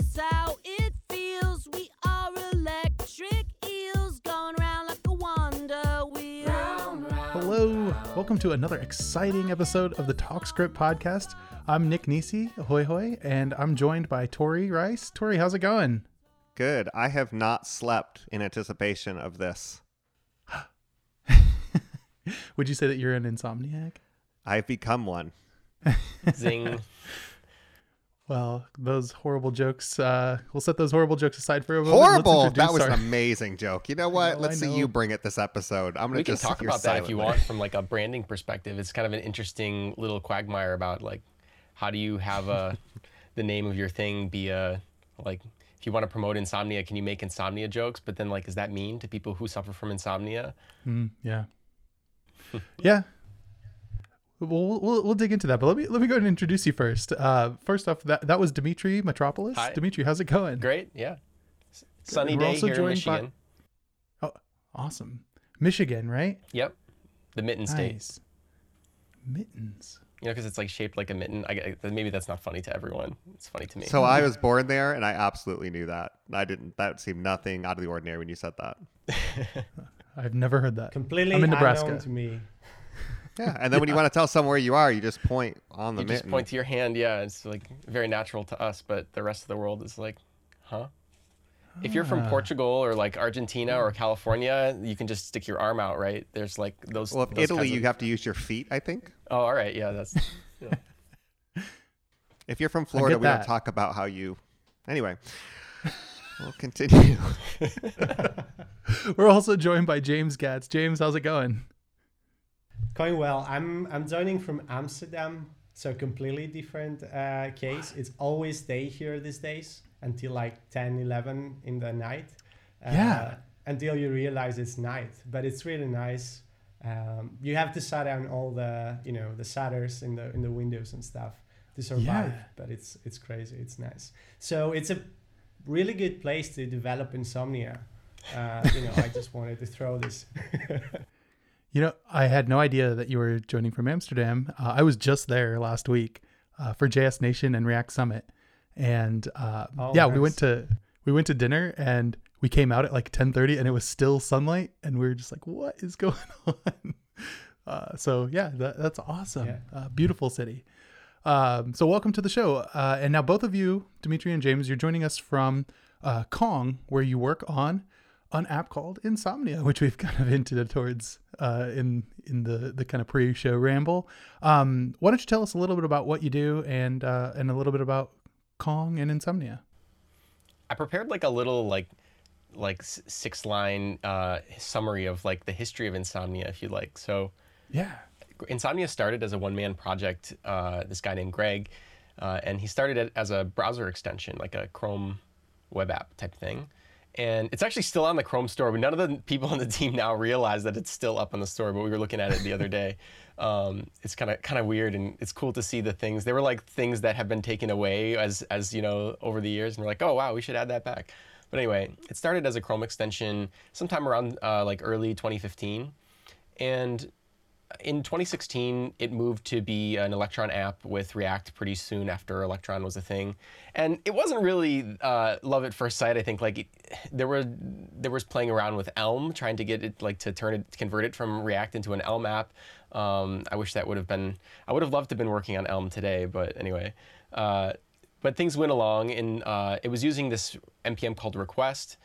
this how it feels. We are electric eels going round like a wonder wheel. Hello, welcome to another exciting episode of the TalkScript podcast. I'm Nick Nisi, hoy hoy, and I'm joined by Tori Rice. Tori, how's it going? Good. I have not slept in anticipation of this. Would you say that you're an insomniac? I've become one. Zing. Well, those horrible jokes. Uh, we'll set those horrible jokes aside for a moment. Horrible. That was our- an amazing joke. You know what? know, Let's I see you bring it this episode. I'm gonna We can just talk sit here about that if you want from like a branding perspective. It's kind of an interesting little quagmire about like how do you have a the name of your thing be a like if you want to promote insomnia, can you make insomnia jokes? But then like is that mean to people who suffer from insomnia? Mm, yeah. yeah. We'll, we'll we'll dig into that, but let me let me go ahead and introduce you first. Uh, first off, that that was Dimitri Mitropoulos. Hi. Dimitri, how's it going? Great, yeah. S- Sunny We're day also here in joined by- Michigan. Oh, awesome. Michigan, right? Yep. The mitten state. Nice. Mittens. You know, because it's like shaped like a mitten. I, I- maybe that's not funny to everyone. It's funny to me. So I was born there, and I absolutely knew that. I didn't. That seemed nothing out of the ordinary when you said that. I've never heard that. completely I'm in unknown Nebraska. to me. Yeah. And then when you want to tell someone where you are, you just point on the you just point to your hand. Yeah, it's like very natural to us, but the rest of the world is like, huh? If you're from Ah. Portugal or like Argentina or California, you can just stick your arm out, right? There's like those. well, if those Italy, kinds you of- have to use your feet. I think. Oh, all right. Yeah, that's. If you're from Florida, we that. don't talk about how you. Anyway, we'll continue. We're also joined by James Gatz. James, how's it going? Going well. I'm I'm joining from Amsterdam, so completely different uh, case. It's always day here these days until like 10, 11 in the night. Uh, Yeah. Until you realize it's night, but it's really nice. Um, you have to shut down all the you know the shutters in the in the windows and stuff to survive. Yeah. But it's it's crazy. It's nice. So it's a really good place to develop insomnia. Uh, you know, I just wanted to throw this. You know, I had no idea that you were joining from Amsterdam. Uh, I was just there last week uh, for JS Nation and React Summit, and uh, Oh, yeah, we went to we went to dinner and we came out at like ten thirty, and it was still sunlight, and we were just like, "What is going on?" Uh, so yeah, that, that's awesome. Yeah. Uh, beautiful city. Um, so welcome to the show. Uh, and now both of you, Dimitri and James, you're joining us from uh, Kong, where you work on an app called Insomnia, which we've kind of hinted towards uh, in in the the kind of pre-show ramble. Um, why don't you tell us a little bit about what you do and uh, and a little bit about Kong and Insomnia? I prepared like a little like like six line uh, summary of like the history of insomnia, if you like. So. Yeah. Insomnia started as a one man project. Uh, this guy named Greg, uh, and he started it as a browser extension, like a Chrome web app type thing. And it's actually still on the Chrome store, but none of the people on the team now realize that it's still up on the store. But we were looking at it the other day. Um, it's kind of kind of weird, and it's cool to see the things. They were like things that have been taken away as as you know over the years, and we're like, oh wow, we should add that back. But anyway, it started as a Chrome extension sometime around uh, like early 2015, and in 2016, it moved to be an Electron app with React pretty soon after Electron was a thing, and it wasn't really uh, love at first sight. I think like it, there were there was playing around with Elm, trying to get it like to turn it convert it from React into an Elm app. Um, I wish that would have been. I would have loved to have been working on Elm today, but anyway. Uh, but things went along, and uh, it was using this npm called Request,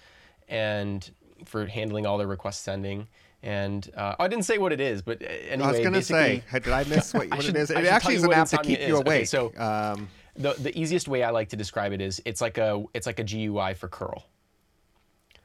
and for handling all the request sending. And uh, I didn't say what it is, but uh, anyway, I was gonna say, basically- did I miss what, I what should- it is? It actually tell is an app to keep you is. Okay, so- um, the the easiest way I like to describe it is it's like a it's like a GUI for curl.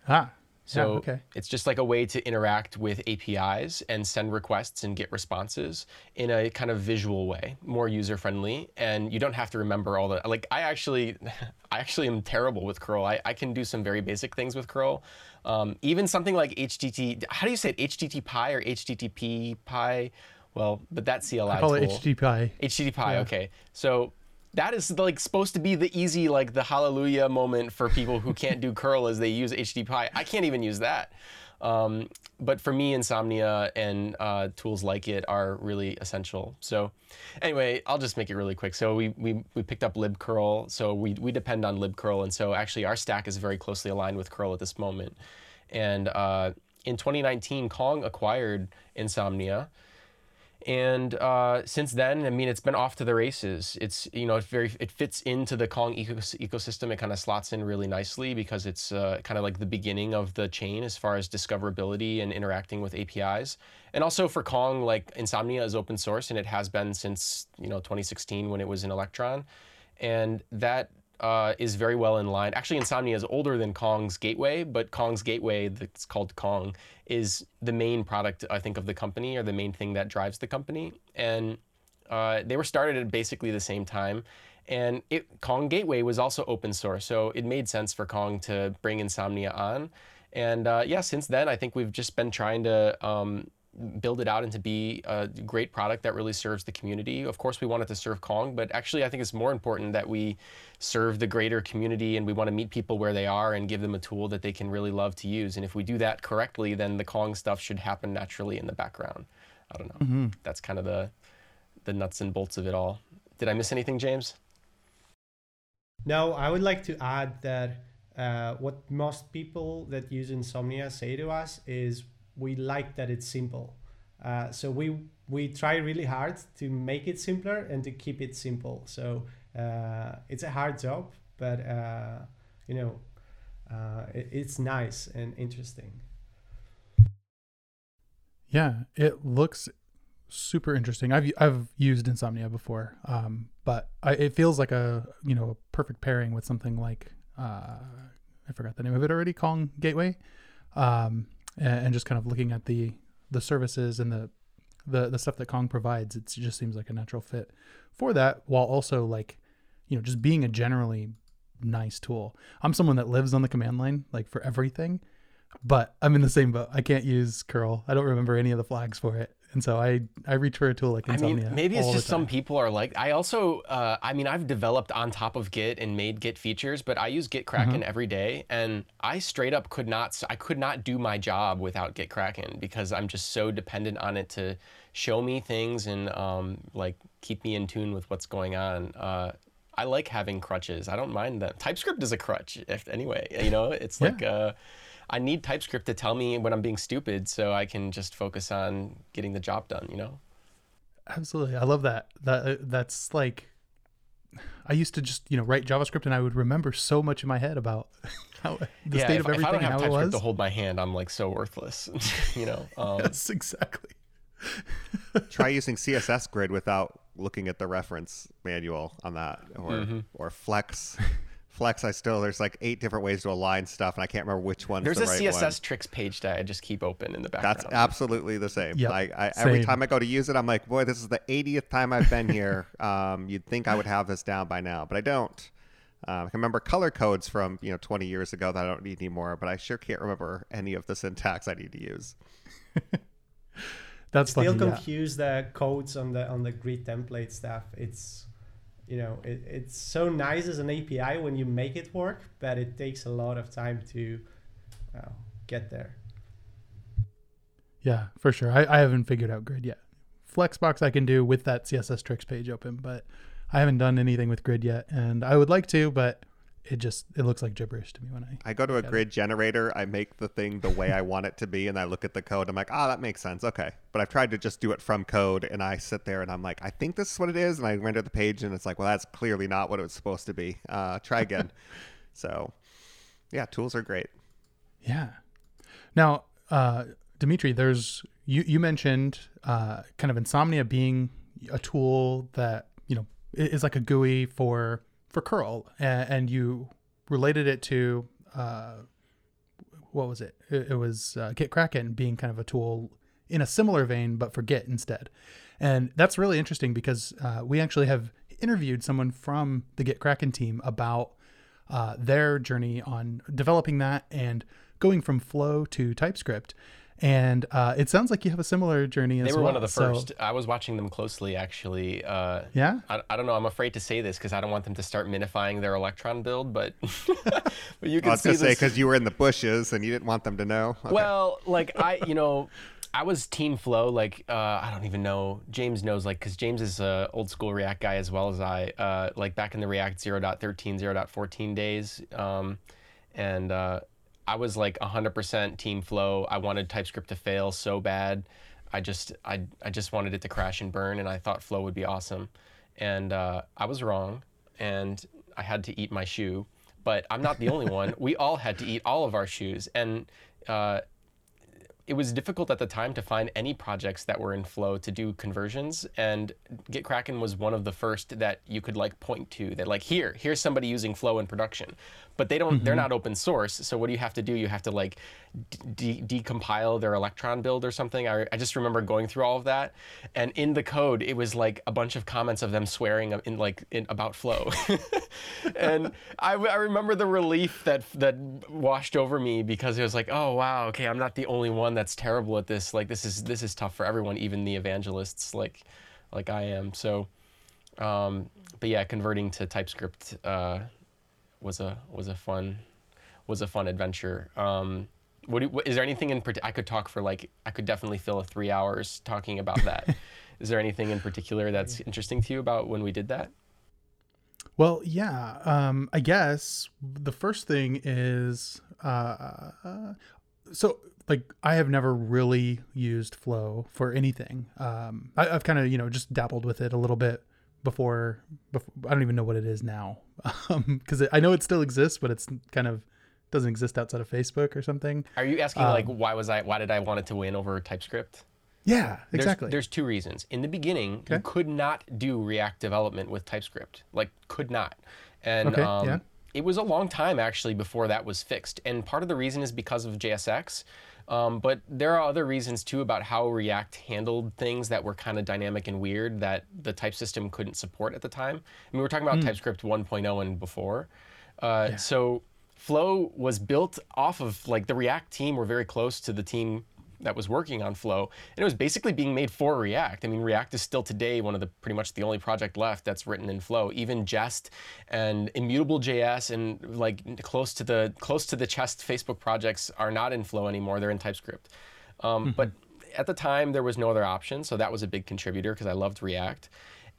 Ah. So yeah, okay. it's just like a way to interact with APIs and send requests and get responses in a kind of visual way, more user friendly, and you don't have to remember all the like. I actually, I actually am terrible with curl. I, I can do some very basic things with curl. Um, even something like HTTP. How do you say it? HTTP or HTTPie? Well, but that CLI I call tool. it HTTP. HTTP, Yeah. okay. So that is like supposed to be the easy, like the hallelujah moment for people who can't do curl as they use HTTP. I can't even use that. Um, but for me, Insomnia and uh, tools like it are really essential. So, anyway, I'll just make it really quick. So we we, we picked up libcurl. So we we depend on libcurl, and so actually our stack is very closely aligned with curl at this moment. And uh, in 2019, Kong acquired Insomnia. And uh, since then, I mean, it's been off to the races. It's you know, it's very it fits into the Kong ecos- ecosystem. It kind of slots in really nicely because it's uh, kind of like the beginning of the chain as far as discoverability and interacting with APIs. And also for Kong, like Insomnia is open source and it has been since you know 2016 when it was in Electron, and that uh, is very well in line. Actually, Insomnia is older than Kong's Gateway, but Kong's Gateway, that's called Kong, is the main product I think of the company or the main thing that drives the company. And uh, they were started at basically the same time. And it, Kong Gateway was also open source, so it made sense for Kong to bring Insomnia on. And uh, yeah, since then, I think we've just been trying to um, build it out and to be a great product that really serves the community. Of course, we want it to serve Kong, but actually, I think it's more important that we serve the greater community and we want to meet people where they are and give them a tool that they can really love to use. And if we do that correctly, then the Kong stuff should happen naturally in the background. I don't know. Mm-hmm. That's kind of the the nuts and bolts of it all. Did I miss anything, James? No, I would like to add that uh, what most people that use Insomnia say to us is we like that it's simple. Uh, so we we try really hard to make it simpler and to keep it simple. So uh, it's a hard job, but uh, you know uh, it, it's nice and interesting. Yeah, it looks super interesting. I've I've used Insomnia before, um, but I, it feels like a you know a perfect pairing with something like uh, I forgot the name of it already, Kong Gateway, um, and, just kind of looking at the the services and the the the stuff that Kong provides. It just seems like a natural fit for that, while also like you know just being a generally nice tool. I'm someone that lives on the command line like for everything, but I'm in the same boat. I can't use curl. I don't remember any of the flags for it. And so I, I reach for a tool like I mean, maybe it's just some people are like. I also, uh, I mean, I've developed on top of Git and made Git features, but I use Git Kraken every day, and I straight up could not. I could not do my job without Git Kraken because I'm just so dependent on it to show me things and um, like keep me in tune with what's going on. Uh, I like having crutches. I don't mind that. TypeScript is a crutch, if anyway. You know, it's like. Uh, I need TypeScript to tell me when I'm being stupid so I can just focus on getting the job done, you know? Absolutely. I love that. That uh, that's like I used to just, you know, write JavaScript and I would remember so much in my head about how the yeah, state if, of if everything I don't and have how it TypeScript was. to hold my hand, I'm like so worthless, you know? Um, yes, exactly. Try using CSS Grid without looking at the reference manual on that, or Mm-hmm. or Flex. Flex, I still there's like eight different ways to align stuff, and I can't remember which one. There's the a right CSS one. tricks page that I just keep open in the background. That's absolutely the same. Yep, Like I, every time I go to use it, I'm like, boy, this is the 80th time I've been here. um, you'd think I would have this down by now, but I don't. Um, I can remember color codes from you know 20 years ago that I don't need anymore, but I sure can't remember any of the syntax I need to use. That's Still funny. yeah. confuse the codes on the on the grid template stuff. It's you know it, it's so nice as an API when you make it work, but it takes a lot of time to uh, get there. Yeah, for sure. I, I haven't figured out grid yet. Flexbox I can do with that CSS tricks page open, but I haven't done anything with grid yet, and I would like to, but it just it looks like gibberish to me when I. I go to a Got it. grid generator, I make the thing the way I want it to be, and I look at the code. I'm like, ah, that makes sense. Okay. But I've tried to just do it from code, and I sit there and I'm like, I think this is what it is. And I render the page, and it's like, well, that's clearly not what it was supposed to be. Uh, try again. so, yeah, tools are great. Yeah. Now, uh, Dimitri, there's you you mentioned uh, kind of insomnia being a tool that you know is like a GUI for for curl, and, and you related it to uh, what was it? It, it was uh, Git Kraken being kind of a tool in a similar vein, but for Git instead. And that's really interesting because uh, we actually have interviewed someone from the Git Kraken team about uh, their journey on developing that and going from Flow to TypeScript. And uh, it sounds like you have a similar journey as They were well. one of the So- first. I was watching them closely, actually. Uh, Yeah? I, I don't know. I'm afraid to say this because I don't want them to start minifying their Electron build, but, but you I was see gonna say because you were in the bushes and you didn't want them to know. Okay. Well, like I, you know, I was Team Flow. Like uh, I don't even know. James knows, like, because James is a old school React guy as well as I. Uh, like back in the React 0.13, 0.14 days, um, and uh, I was like 100% Team Flow. I wanted TypeScript to fail so bad. I just, I, I just wanted it to crash and burn, and I thought Flow would be awesome, and uh, I was wrong, and I had to eat my shoe. But I'm not the only one. We all had to eat all of our shoes, and uh, it was difficult at the time to find any projects that were in Flow to do conversions, and GitKraken was one of the first that you could like point to that like here, here's somebody using Flow in production, but they don't, they're mm-hmm. not open source. So what do you have to do? You have to like de- decompile their Electron build or something. I, I just remember going through all of that, and in the code it was like a bunch of comments of them swearing in like in, about Flow, and I, I remember the relief that that washed over me because it was like, oh wow, okay, I'm not the only one that's terrible at this. Like this is this is tough for everyone, even the evangelists like like I am. So, um, but yeah, converting to TypeScript uh, was a was a fun was a fun adventure. Um, what, do, what is there anything in particular? I could talk for like I could definitely fill three hours talking about that. is there anything in particular that's interesting to you about when we did that? Well, yeah. Um, I guess the first thing is uh, so like I have never really used Flow for anything. Um, I, I've kind of you know just dabbled with it a little bit before. Before I don't even know what it is now because I know it still exists, but it's kind of doesn't exist outside of Facebook or something. Are you asking like why was I why did I want it to win over TypeScript? Yeah, There's- exactly. There's, two reasons. In the beginning, you could not do React development with TypeScript. Like, could not. And Okay, um, yeah. it was a long time actually before that was fixed. And part of the reason is because of JSX. Um, but there are other reasons too about how React handled things that were kind of dynamic and weird that the type system couldn't support at the time. I mean, we're talking about TypeScript 1.0 and before. Uh, So Flow was built off of like the React team were very close to the team that was working on Flow, and it was basically being made for React. I mean, React is still today one of the pretty much the only project left that's written in Flow. Even Jest and Immutable JS and like close to the close to the Chest Facebook projects are not in Flow anymore. They're in TypeScript. Um, But at the time, there was no other option, so that was a big contributor because I loved React.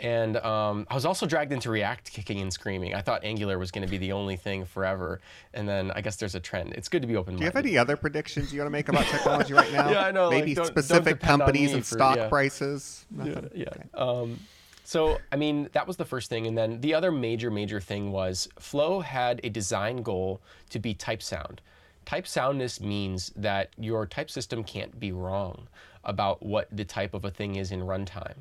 And um, I was also dragged into React kicking and screaming. I thought Angular was going to be the only thing forever. And then I guess there's a trend. It's good to be open Do you have any other predictions you want to make about technology right now? Yeah, I know, Maybe don't- don't specific on companies and for- stock yeah. prices. Nothing? Yeah. Um, so, I mean, that was the first thing. And then the other major, major thing was Flow had a design goal to be type sound. Type soundness means that your type system can't be wrong about what the type of a thing is in runtime.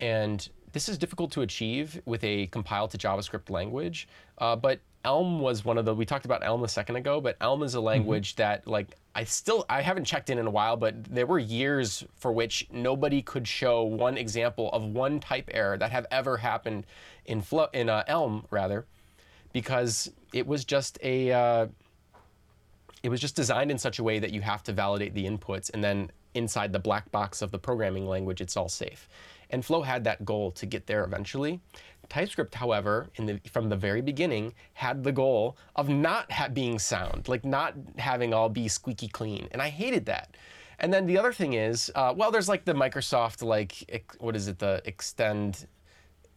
And this is difficult to achieve with a compiled to JavaScript language. Uh, but Elm was one of the, we talked about Elm a second ago, but Elm is a language that, like, I still, I haven't checked in in a while, but there were years for which nobody could show one example of one type error that have ever happened in, Flo, in uh, Elm, rather, because it was just a, uh, it was just designed in such a way that you have to validate the inputs and then inside the black box of the programming language it's all safe and flow had that goal to get there eventually. Typescript however the, from the very beginning had the goal of not ha- being sound like not having all be squeaky clean. And i hated that. And then the other thing is uh, well there's like the microsoft like what is it the extend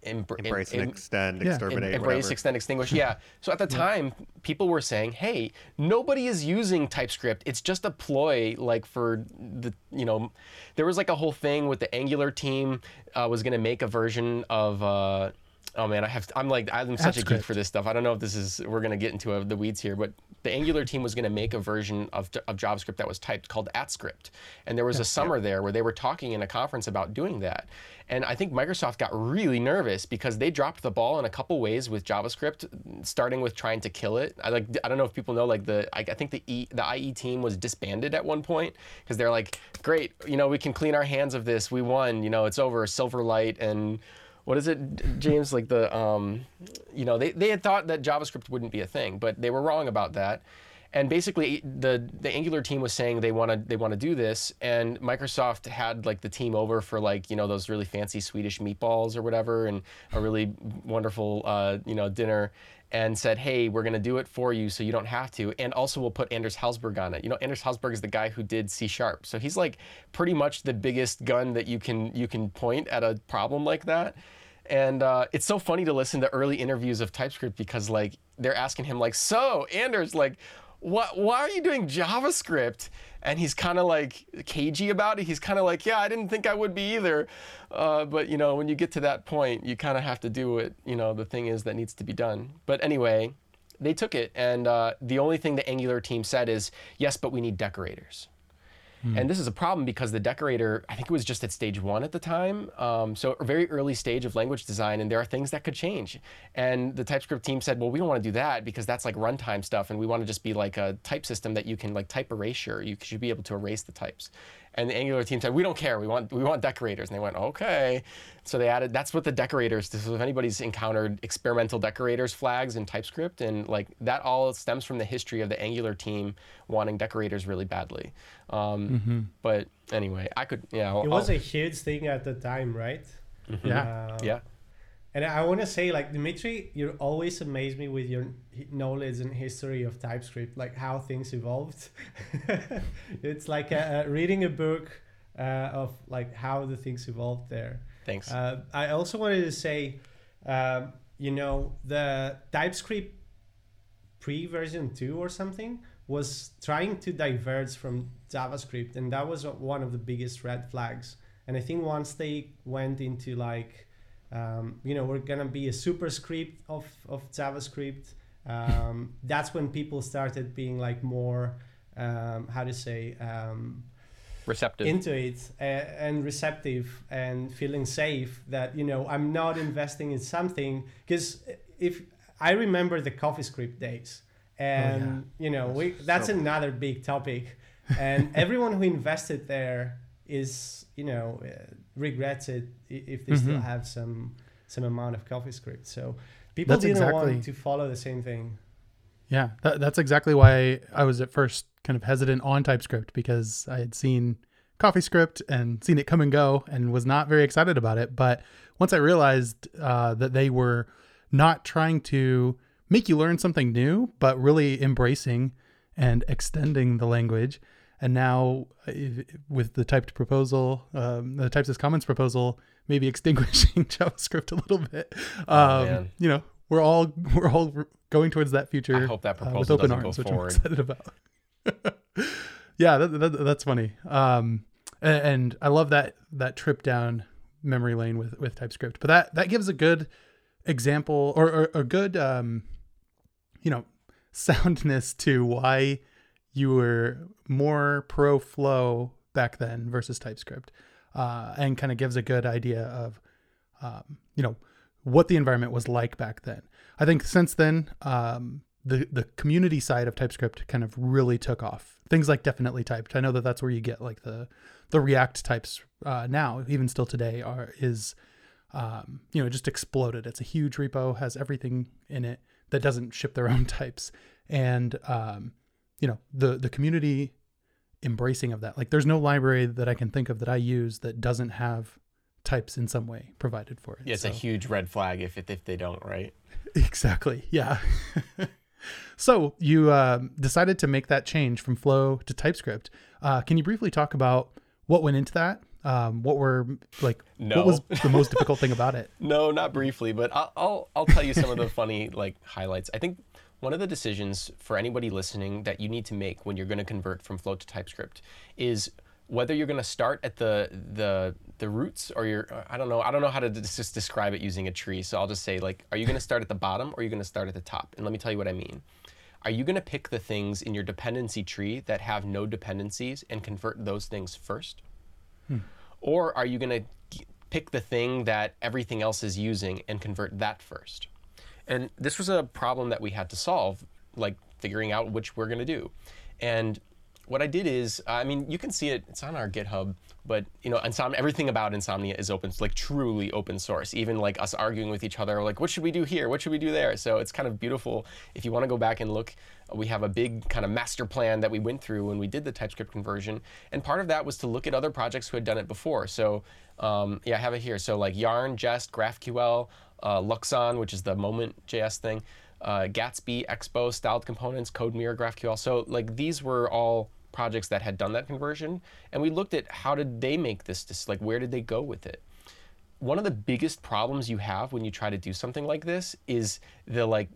embr- Embrace and extend, Yeah. exterminate, embrace, whatever. extend, extinguish. Yeah. So at the time, people were saying, "Hey, nobody is using TypeScript. It's just a ploy, like for the, you know, there was like a whole thing with the Angular team uh, was going to make a version of." Uh, Oh man, I have. I'm like, I'm such a geek for this stuff. I don't know if this is. We're gonna get into uh the weeds here, but the Angular team was gonna make a version of, of JavaScript that was typed called AtScript, and there was a summer there where they were talking in a conference about doing that. And I think Microsoft got really nervous because they dropped the ball in a couple ways with JavaScript, starting with trying to kill it. I like. I don't know if people know. Like the, I, I think the e, the IE team was disbanded at one point because they're like, great, you know, we can clean our hands of this. We won. You know, it's over. Silverlight and what is it, James? Like the, um, you know, they, they had thought that JavaScript wouldn't be a thing, but they were wrong about that. and basically the the Angular team was saying they want to they want to do this, and Microsoft had like the team over for like you know those really fancy Swedish meatballs or whatever, and a really wonderful uh, you know dinner, and said, hey, we're gonna do it for you so you don't have to, and also we'll put Anders Hejlsberg on it. You know, Anders Hejlsberg is the guy who did C sharp, so he's like pretty much the biggest gun that you can you can point at a problem like that. And uh, it's so funny to listen to early interviews of TypeScript because like they're asking him like, so Anders, like, what? Why are you doing JavaScript? And he's kind of like cagey about it. He's kind of like, yeah, I didn't think I would be either. Uh, but you know, when you get to that point, you kind of have to do what you know the thing is that needs to be done. But anyway, they took it, and uh, the only thing the Angular team said is, yes, but we need decorators. And this is a problem because the decorator, I think it was just at stage one at the time. Um, so a very early stage of language design, and there are things that could change. And the TypeScript team said, well, we don't want to do that because that's like runtime stuff, and we want to just be like a type system that you can like type erasure. You should be able to erase the types. And the Angular team said, we don't care. We want we want decorators. And they went, okay. So they added. That's what the decorators. So if anybody's encountered experimental decorators flags in TypeScript, and like that all stems from the history of the Angular team wanting decorators really badly. Um, But anyway, I could yeah. I'll- It was I'll- a huge thing at the time, right? Yeah. Uh, yeah. And I want to say, like Dimitri, you always amaze me with your knowledge and history of TypeScript, like how things evolved. it's like a, a reading a book uh, of like how the things evolved there. Thanks. Uh, I also wanted to say, um, you know, the TypeScript pre version two or something was trying to diverge from JavaScript, and that was one of the biggest red flags. And I think once they went into like, um, you know, we're gonna be a superscript of of JavaScript. Um, that's when people started being like more, um, how to say, um, Receptive. into it uh, and receptive and feeling safe that you know I'm not investing in something. Because if I remember the CoffeeScript days. And you know we that's another big topic. And everyone who invested there is you know uh, regrets it if they still Mhm. have some some amount of CoffeeScript so people That's didn't exactly- want to follow the same thing Yeah, that, that's exactly why I was at first kind of hesitant on TypeScript because I had seen CoffeeScript and seen it come and go and was not very excited about it. But once I realized uh, that they were not trying to make you learn something new, but really embracing and extending the language. And now, with the typed proposal, um, the types as comments proposal, maybe extinguishing JavaScript a little bit. Oh, Um, man. you know, we're all we're all going towards that future. I hope that uh, with proposal open doesn't go arms, which forward. I'm excited about. yeah, that, that, that's funny. Um, a- and, I love that that trip down memory lane with with TypeScript. But that that gives a good example or, or a good um, you know soundness to why you were more pro Flow back then versus TypeScript, uh, and kind of gives a good idea of um, you know what the environment was like back then. I think since then, um, the the community side of TypeScript kind of really took off. Things like definitely typed. I know that that's where you get like the the React types uh, now, even still today, are is um, you know just exploded. It's a huge repo, has everything in it that doesn't ship their own types, and um, you know the the community embracing of that. Like, there's no library that I can think of that I use that doesn't have types in some way provided for it. Yeah, it's a huge red flag if if they don't, right? Exactly. Yeah. so you um decided to make that change from Flow to TypeScript. Uh, can you briefly talk about what went into that? Um, what were like? What was the most difficult thing about it? No, not briefly, but I'll, I'll I'll tell you some of the funny like highlights. I think one of the decisions for anybody listening that you need to make when you're going to convert from Flow to TypeScript is whether you're going to start at the the the roots or you're I don't know I don't know how to just describe it using a tree. So I'll just say like, are you going to start at the bottom or are you going to start at the top? And let me tell you what I mean. Are you going to pick the things in your dependency tree that have no dependencies and convert those things first? Hmm. Or are you going to pick the thing that everything else is using and convert that first? And this was a problem that we had to solve, like figuring out which we're going to do. And what I did is, I mean, you can see it. It's on our GitHub, but you know, Insom- everything about Insomnia is open, like truly open source. Even like us arguing with each other, like what should we do here? What should we do there? So it's kind of beautiful. If you want to go back and look, we have a big kind of master plan that we went through when we did the TypeScript conversion, and part of that was to look at other projects who had done it before. So um, yeah, I have it here. So like Yarn, Jest, GraphQL, uh, Luxon, which is the Moment JS thing. Uh, Gatsby, Expo, styled components, CodeMirror, GraphQL. So like these were all projects that had done that conversion, and we looked at how did they make this, this like where did they go with it. One of the biggest problems you have when you try to do something like this is the like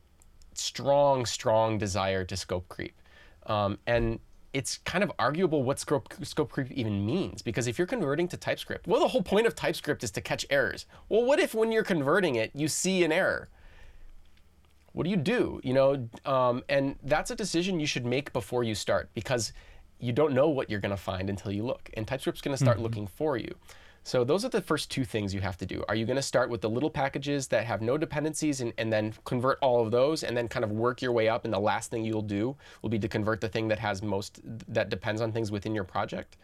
strong, strong desire to scope creep, um, and it's kind of arguable what scope, scope creep even means because if you're converting to TypeScript, well, the whole point of TypeScript is to catch errors. Well, what if when you're converting it, you see an error? What do you do? You know, um, and that's a decision you should make before you start because you don't know what you're going to find until you look, and TypeScript's going to start looking for you. So those are the first two things you have to do. Are you going to start with the little packages that have no dependencies and, and then convert all of those and then kind of work your way up and the last thing you'll do will be to convert the thing that has most that depends on things within your project?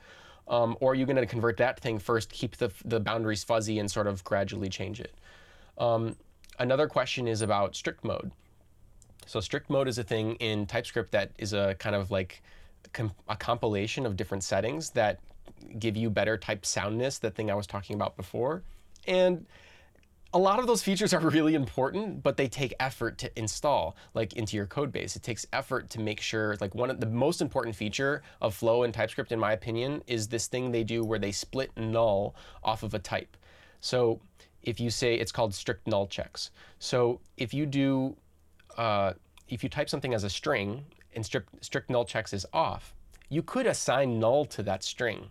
Um, or are you going to convert that thing first, keep the, the boundaries fuzzy and sort of gradually change it? Um, another question is about strict mode. So strict mode is a thing in TypeScript that is a kind of like a compilation of different settings that give you better type soundness, the thing I was talking about before. And a lot of those features are really important, but they take effort to install like into your code base. It takes effort to make sure like one of the most important feature of Flow and TypeScript in my opinion is this thing they do where they split null off of a type. So if you say it's called strict null checks. So if you do uh, if you type something as a string and strict, strict null checks is off, you could assign null to that string.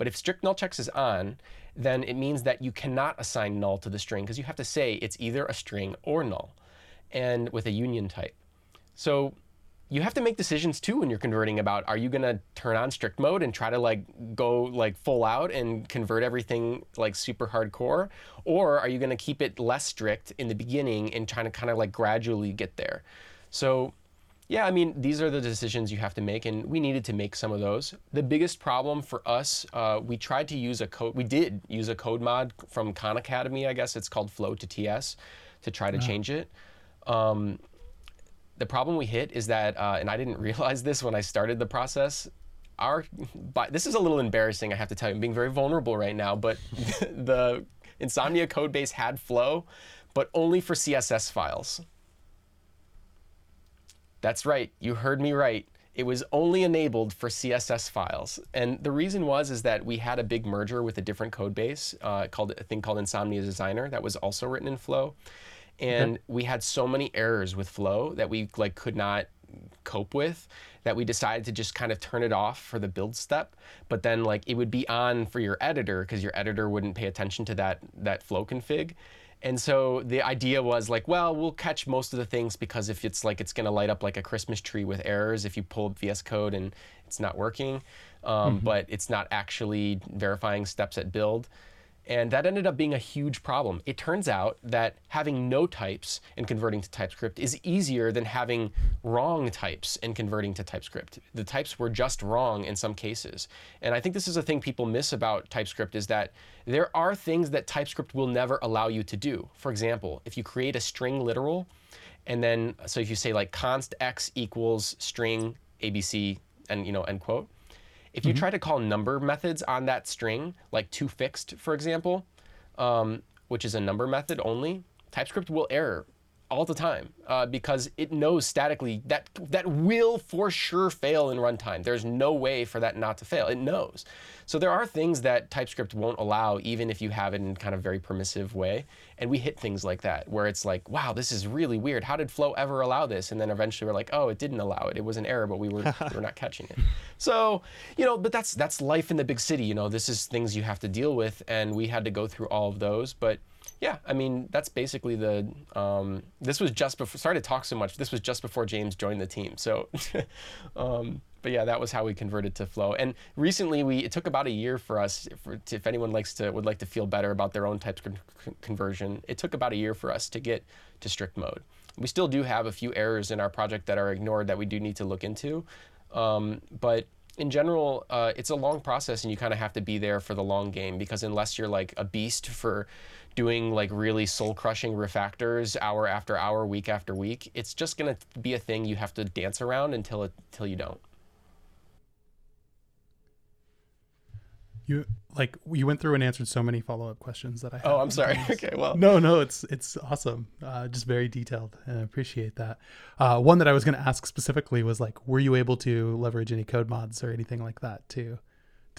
But if strict null checks is on, then it means that you cannot assign null to the string because you have to say it's either a string or null and with a union type. So you have to make decisions too when you're converting about are you going to turn on strict mode and try to like go like full out and convert everything like super hardcore or are you going to keep it less strict in the beginning and trying to kind of like gradually get there. So yeah, I mean, these are the decisions you have to make, and we needed to make some of those. The biggest problem for us, uh, we tried to use a code, we did use a code mod from Khan Academy, I guess it's called Flow to TS, to try to change it. Um, the problem we hit is that, uh, and I didn't realize this when I started the process. Our, but this is a little embarrassing, I have to tell you. I'm being very vulnerable right now, but the Insomnia code base had Flow, but only for CSS files. That's right, you heard me right. It was only enabled for CSS files, and the reason was is that we had a big merger with a different code base uh, called a thing called Insomnia Designer that was also written in Flow, and we had so many errors with Flow that we like could not cope with that we decided to just kind of turn it off for the build step. But then like it would be on for your editor because your editor wouldn't pay attention to that that flow config and so the idea was like well we'll catch most of the things because if it's like it's going to light up like a christmas tree with errors if you pull up vs code and it's not working. Um, but it's not actually verifying steps at build and that ended up being a huge problem. It turns out that having no types and converting to TypeScript is easier than having wrong types and converting to TypeScript. The types were just wrong in some cases. And I think this is a thing people miss about TypeScript is that there are things that TypeScript will never allow you to do. For example, if you create a string literal, and then so if you say like const x equals string abc and you know end quote if you try to call number methods on that string, like toFixed, for example, um, which is a number method only, TypeScript will error all the time uh, because it knows statically that that will for sure fail in runtime. There's no way for that not to fail. It knows. So there are things that TypeScript won't allow, even if you have it in kind of very permissive way. And we hit things like that where it's like, wow, this is really weird. How did Flow ever allow this? And then eventually we're like, oh, it didn't allow it. It was an error, but we were we were not catching it. So you know, but that's that's life in the big city. You know, this is things you have to deal with, and we had to go through all of those, but yeah, I mean that's basically the. Um, this was just before. Sorry to talk so much. This was just before James joined the team. So, um, but yeah, that was how we converted to Flow. And recently, we it took about a year for us. If anyone likes to would like to feel better about their own TypeScript con- conversion, it took about a year for us to get to strict mode. We still do have a few errors in our project that are ignored that we do need to look into. Um, but in general, uh, it's a long process, and you kind of have to be there for the long game because unless you're like a beast for doing like really soul crushing refactors hour after hour, week after week, it's just gonna be a thing you have to dance around until it until you don't. You like you went through and answered so many follow up questions that I. Oh. I'm sorry. okay, well, No, no, it's it's awesome. Uh, just very detailed, and I appreciate that. Uh, one that I was going to ask specifically was like, were you able to leverage any code mods or anything like that to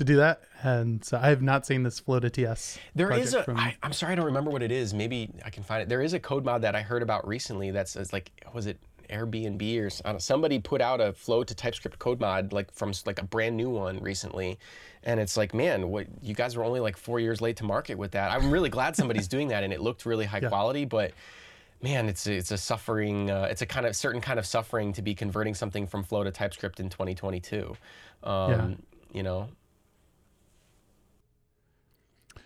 to do that? And so I have not seen this Flow to TS. There is a. from- I, I'm sorry, I don't remember what it is. Maybe I can find it. There is a code mod that I heard about recently. That's like, was it Airbnb or s- I don't know, somebody put out a Flow to TypeScript code mod like from like a brand new one recently, and it's like, man, what you guys were only like four years late to market with that. I'm really glad somebody's doing that, and it looked really high quality, but. Man, it's a, it's a suffering. Uh, it's a kind of certain kind of suffering to be converting something from Flow to TypeScript in 2022. Um, You know,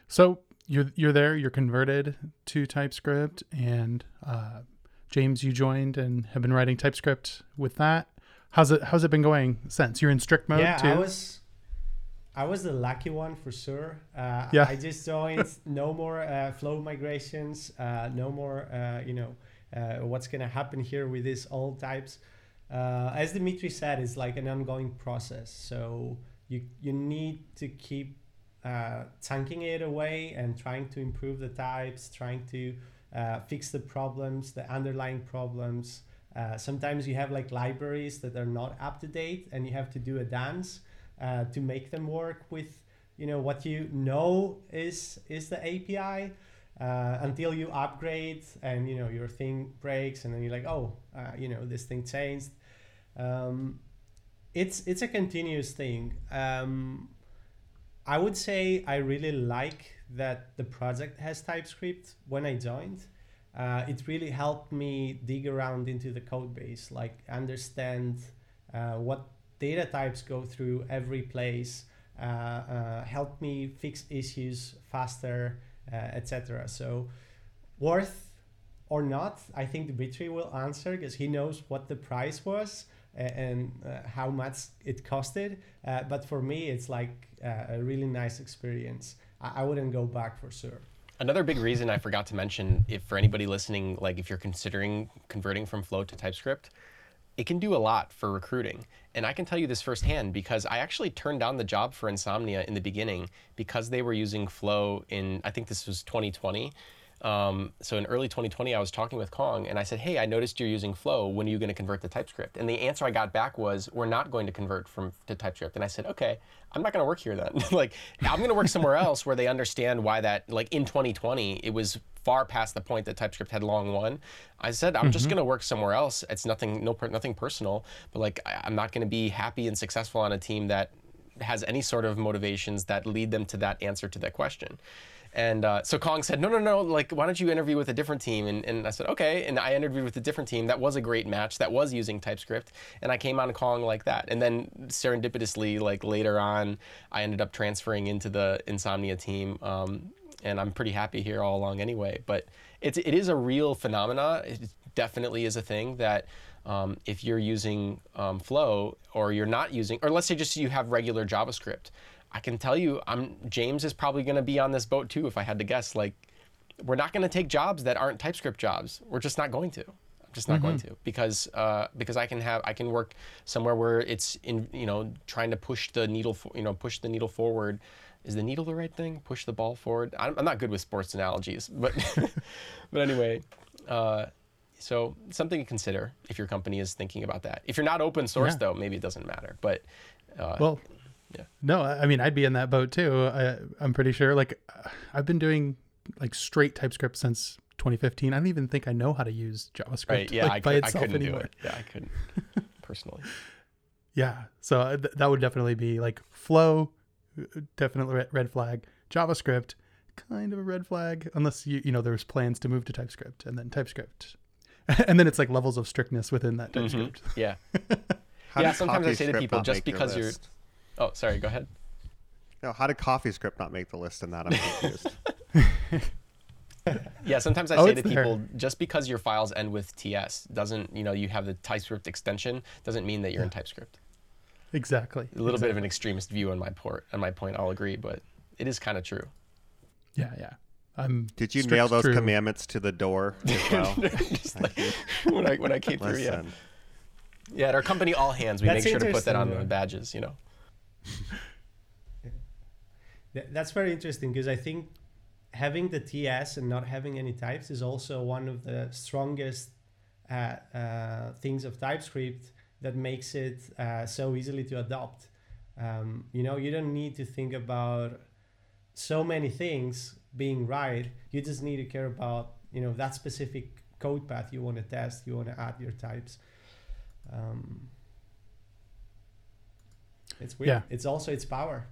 So you're you're there. You're converted to TypeScript, and uh, James, you joined and have been writing TypeScript with that. How's it How's it been going since? You're in strict mode yeah, too. I was, I was the lucky one for sure. Uh, Yeah. I just joined. no more uh, flow migrations. Uh, no more. Uh, you know, uh, what's gonna happen here with these old types? Uh, as Dimitri said, it's like an ongoing process. So you you need to keep uh, tanking it away and trying to improve the types, trying to uh, fix the problems, the underlying problems. Uh, sometimes you have like libraries that are not up to date, and you have to do a dance uh, to make them work with you know what you know is is the API. Uh, until you upgrade and you know your thing breaks and then you're like oh uh, you know this thing changed um, it's it's a continuous thing um, I would say I really like that the project has TypeScript when I joined. Uh, it really helped me dig around into the code base, like understand uh, what data types go through every place, uh, uh, help me fix issues faster, uh, etc. So, worth or not, I think Dimitri will answer because he knows what the price was and uh, how much it costed. Uh, but for me, it's like uh, a really nice experience. I, I wouldn't go back for sure. Another big reason I forgot to mention, if for anybody listening, like if you're considering converting from Flow to TypeScript, it can do a lot for recruiting. And I can tell you this firsthand because I actually turned down the job for Insomnia in the beginning because they were using Flow in, I think this was 2020. Um, so in early 2020, I was talking with Kong and I said, Hey, I noticed you're using Flow. When are you going to convert to TypeScript? And the answer I got back was, We're not going to convert from to TypeScript. And I said, Okay, I'm not going to work here then. like, I'm going to work somewhere else where they understand why that, like in 2020, it was far past the point that TypeScript had long won. I said, I'm just going to work somewhere else. It's nothing, no, nothing personal, but like, I, I'm not going to be happy and successful on a team that has any sort of motivations that lead them to that answer to that question. And uh, so Kong said, no, no, no, like, why don't you interview with a different team? And, and I said, okay. And I interviewed with a different team that was a great match, that was using TypeScript. And I came on Kong like that. And then serendipitously, like later on, I ended up transferring into the Insomnia team. Um, and I'm pretty happy here all along anyway. But it's, it is a real phenomena. It definitely is a thing that um, if you're using um, Flow or you're not using, or let's say just you have regular JavaScript, I can tell you, I'm James is probably going to be on this boat too. If I had to guess, like we're not going to take jobs that aren't TypeScript jobs. We're just not going to. I'm just not going to because uh, because I can have I can work somewhere where it's in you know trying to push the needle for, you know push the needle forward. Is the needle the right thing? Push the ball forward. I'm, I'm not good with sports analogies, but but anyway. Uh, so something to consider if your company is thinking about that. If you're not open source Yeah. though, maybe it doesn't matter. But uh, Well, Yeah. No, I I mean I'd be in that boat too. I, I'm pretty sure. Like I've been doing like straight TypeScript since 2015. I don't even think I know how to use JavaScript right, yeah, like, I, by could, I itself couldn't anymore. do it. Yeah, I couldn't personally. Yeah, so uh, th- that would definitely be like Flow, uh, definitely red flag. JavaScript, kind of a red flag, unless you you know there's plans to move to TypeScript and then TypeScript, and then it's like levels of strictness within that TypeScript. Yeah. How Yeah, did sometimes I say to people, just make your because you're- list? Oh, sorry. Go ahead. No, how did CoffeeScript not make the list in that? I'm confused. Yeah, sometimes I Oh, say to there. people, just because your files end with TS doesn't, you know, you have the TypeScript extension doesn't mean that you're in TypeScript. exactly. A little bit of an extremist view on my port on my point. I'll agree, but it is kind of true. Yeah, yeah. I'm. Did you nail those true. commandments to the door as well? Just like when I when I came through, yeah. Yeah, at our company, all hands, we That's make sure to put that on the badges. You know. Th- That's very interesting because I think having the TS and not having any types is also one of the strongest uh, uh, things of TypeScript that makes it uh, so easily to adopt. Um, you know, you don't need to think about so many things being right. You just need to care about you know that specific code path you want to test. You want to add your types. Um, it's weird. Yeah. It's also its power.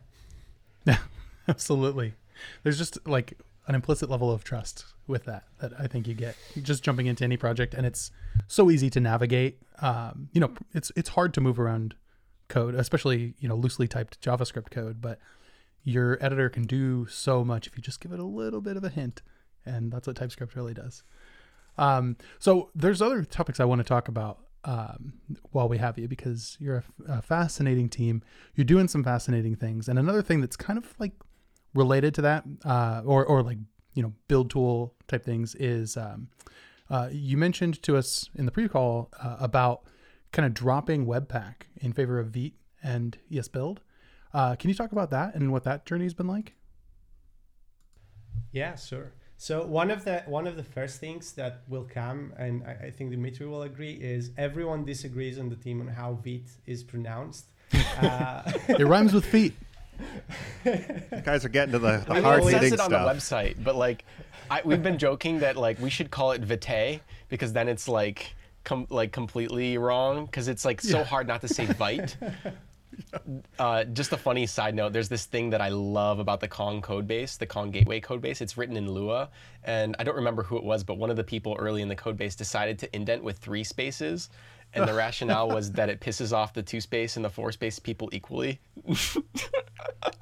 Yeah, Absolutely. There's just like an implicit level of trust with that that I think you get just jumping into any project, and it's so easy to navigate. Um, you know, it's it's hard to move around code, especially you know loosely typed JavaScript code, but your editor can do so much if you just give it a little bit of a hint, and that's what TypeScript really does. Um, so there's other topics I want to talk about um, while we have you because you're a, fascinating team. You're doing some fascinating things, and another thing that's kind of like related to that, uh, or or like you know build tool type things is um, uh, you mentioned to us in the pre-call uh, about kind of dropping Webpack in favor of Vite and ESBuild. Uh, can you talk about that and what that journey has been like? Yeah, sure. So one of the one of the first things that will come, and I, I think Dimitri will agree, is everyone disagrees on the team on how Vite is pronounced. uh, It rhymes with feet. you guys are getting to the, the I mean, hard it says it on the website, but like, I, we've been joking that like we should call it Vitae because then it's like com- like completely wrong because it's like so Yeah. hard not to say Vite. Uh, just a funny side note: there's this thing that I love about the Kong code base, the Kong Gateway code base. It's written in Lua, and I don't remember who it was, but one of the people early in the code base decided to indent with three spaces. And the rationale was that it pisses off the two space and the four space people equally.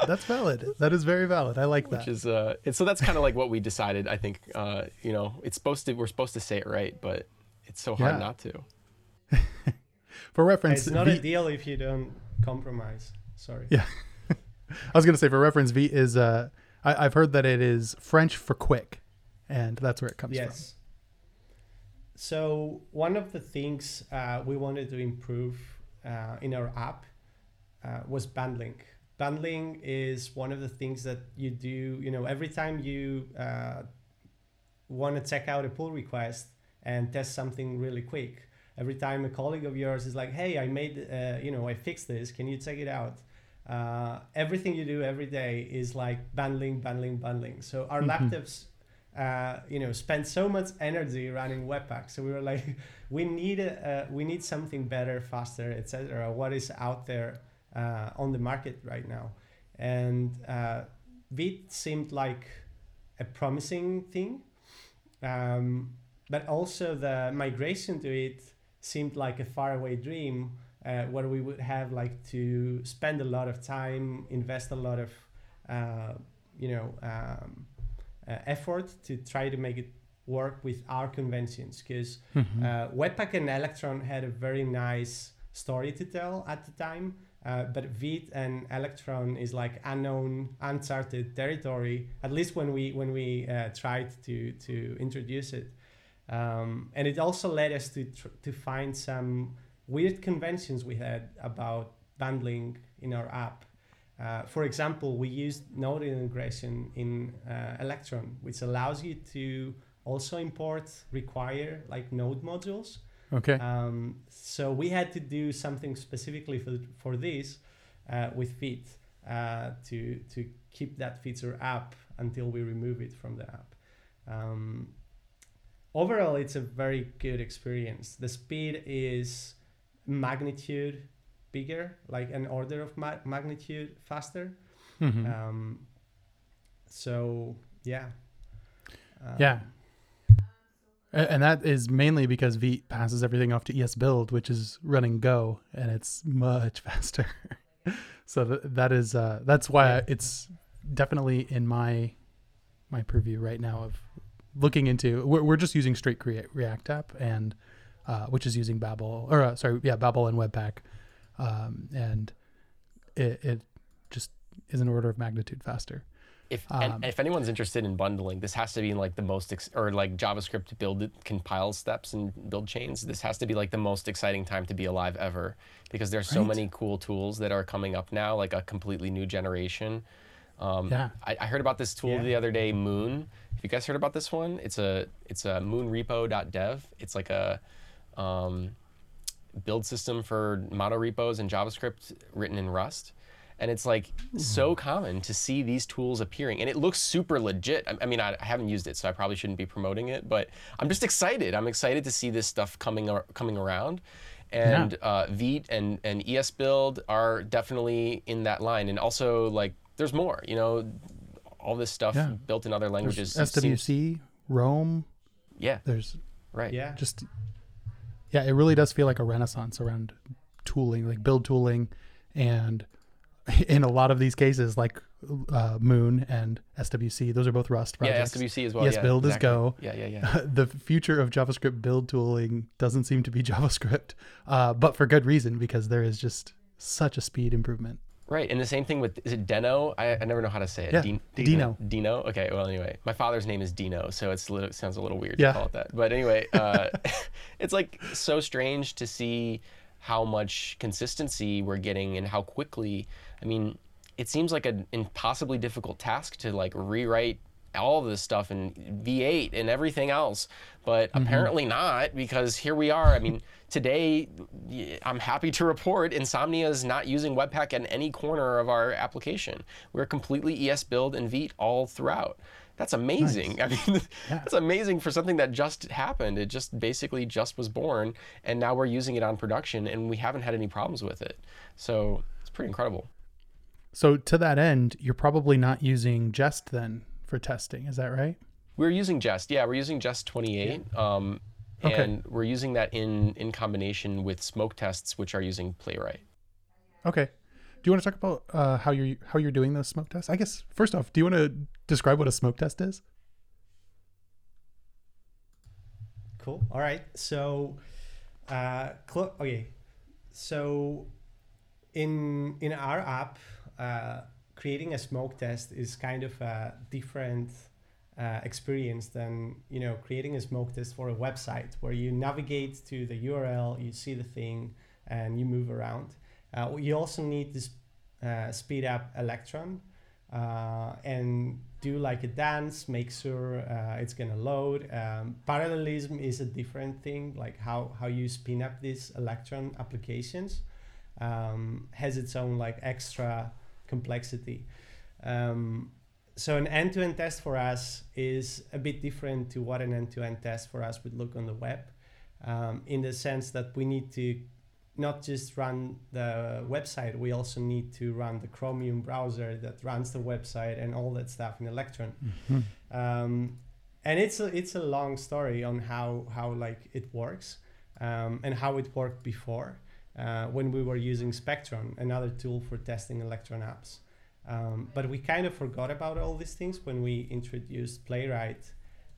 That's valid. That is very valid. I like that. which is uh and so that's kind of like what we decided i think uh you know it's supposed to we're supposed to say it right but it's so hard Yeah. not to For reference, it's not Vite- a deal if you don't compromise. Sorry. Yeah. I was going to say for reference, V is uh, I, I've heard that it is French for quick, and that's where it comes from. Yes. So one of the things uh, we wanted to improve uh, in our app uh, was bundling. Bundling is one of the things that you do. You know, every time you uh, want to check out a pull request and test something really quick, every time a colleague of yours is like, "Hey, I made, uh, you know, I fixed this. Can you check it out?" Uh, everything you do every day is like bundling, bundling, bundling. So our laptops uh, you know, spend so much energy running Webpack. So we were like, we need a, uh, we need something better, faster, etc. What is out there uh, on the market right now? And uh, Vite seemed like a promising thing, um, but also the migration to it seemed like a faraway dream. Uh, where we would have like to spend a lot of time, invest a lot of, uh, you know, um, uh, effort to try to make it work with our conventions because from. uh, Webpack and Electron had a very nice story to tell at the time, uh, but Vite and Electron is like unknown, uncharted territory. At least when we when we uh, tried to to introduce it, um, and it also led us to tr- to find some weird conventions we had about bundling in our app. Uh, for example, we used node integration in uh, Electron, which allows you to also import require like node modules. Okay. Um, so we had to do something specifically for, for this uh, with Fit uh, to to keep that feature up until we remove it from the app. Um, overall, it's a very good experience. The speed is magnitude bigger, like an order of ma- magnitude faster. Mhm. Um, so yeah. Um, yeah. And that is mainly because Vite passes everything off to ESBuild, which is running Go, and it's much faster. so th- that is uh, that's why Yeah. it's definitely in my my purview right now of looking into. We're, we're just using straight create React app, and uh, which is using Babel or uh, sorry, yeah, Babel and Webpack, um, and it, it just is an order of magnitude faster. If Um, and if anyone's interested in bundling, this has to be in like the most ex- or like JavaScript build compile steps and build chains. This has to be like the most exciting time to be alive ever because there's so Right. many cool tools that are coming up now, like a completely new generation. Um, Yeah. I, I heard about this tool Yeah. the other day, Moon. Have you guys heard about this one? It's a it's a moonrepo.dev. It's like a um, build system for mono repos and JavaScript written in Rust. And it's like so common to see these tools appearing, and it looks super legit. I, I mean, I, I haven't used it, so I probably shouldn't be promoting it, but I'm just excited. I'm excited to see this stuff coming ar- coming around, and uh, Vite and and ES Build are definitely in that line. And also, like, there's more. You know, all this stuff Yeah. built in other There's languages. seems- SWC, Rome. yeah, There's right. Yeah. just yeah, it really does feel like a renaissance around tooling, like build tooling, and in a lot of these cases, like uh, Moon and SWC, those are both Rust projects. Yeah. SWC as well. Yes, yeah, build is. Go. Yeah, yeah, yeah. the future of JavaScript build tooling doesn't seem to be JavaScript, uh, but for good reason because there is just such a speed improvement. Right, and the same thing with is it Deno? I, I never know how to say it. Yeah, Din- Dino. Dino. Okay. Well, anyway, my father's name is Dino, so it's a little, sounds a little weird Yeah. to call it that. But anyway, uh, it's like so strange to see how much consistency we're getting and how quickly. I mean, it seems like an impossibly difficult task to like rewrite all of this stuff in V8 and everything else, but mm-hmm. apparently not because here we are. I mean, today I'm happy to report Insomnia is not using Webpack in any corner of our application. We're completely ES Build and Vite all throughout. That's amazing. I mean, that's amazing for something that just happened. It just basically just was born, and now we're using it on production, and we haven't had any problems with it. So it's pretty incredible. So to that end, you're probably not using Jest then for testing. Is that right? We're using Jest. Yeah, we're using Jest 28. Um, Okay. and we're using that in in combination with smoke tests, which are using Playwright. Okay. Do you want to talk about uh, how you're how you're doing those smoke tests? I guess first off, do you want to describe what a smoke test is? Cool. All right. So, uh, cl- okay. So, in in our app, uh, creating a smoke test is kind of a different uh, experience than you know creating a smoke test for a website where you navigate to the URL, you see the thing, and you move around. Uh, you also need this uh, speed up Electron uh, and do like a dance, make sure uh, it's gonna load. Um, parallelism is a different thing, like how, how you spin up these Electron applications um, has its own like extra complexity. Um, so an end-to-end test for us is a bit different to what an end-to-end test for us would look on the web, um, in the sense that we need to not just run the website, we also need to run the Chromium browser that runs the website and all that stuff in Electron. Um, and it's a, it's a long story on how, how like it works um, and how it worked before uh, when we were using Spectron, another tool for testing Electron apps. Um, but we kind of forgot about all these things when we introduced Playwright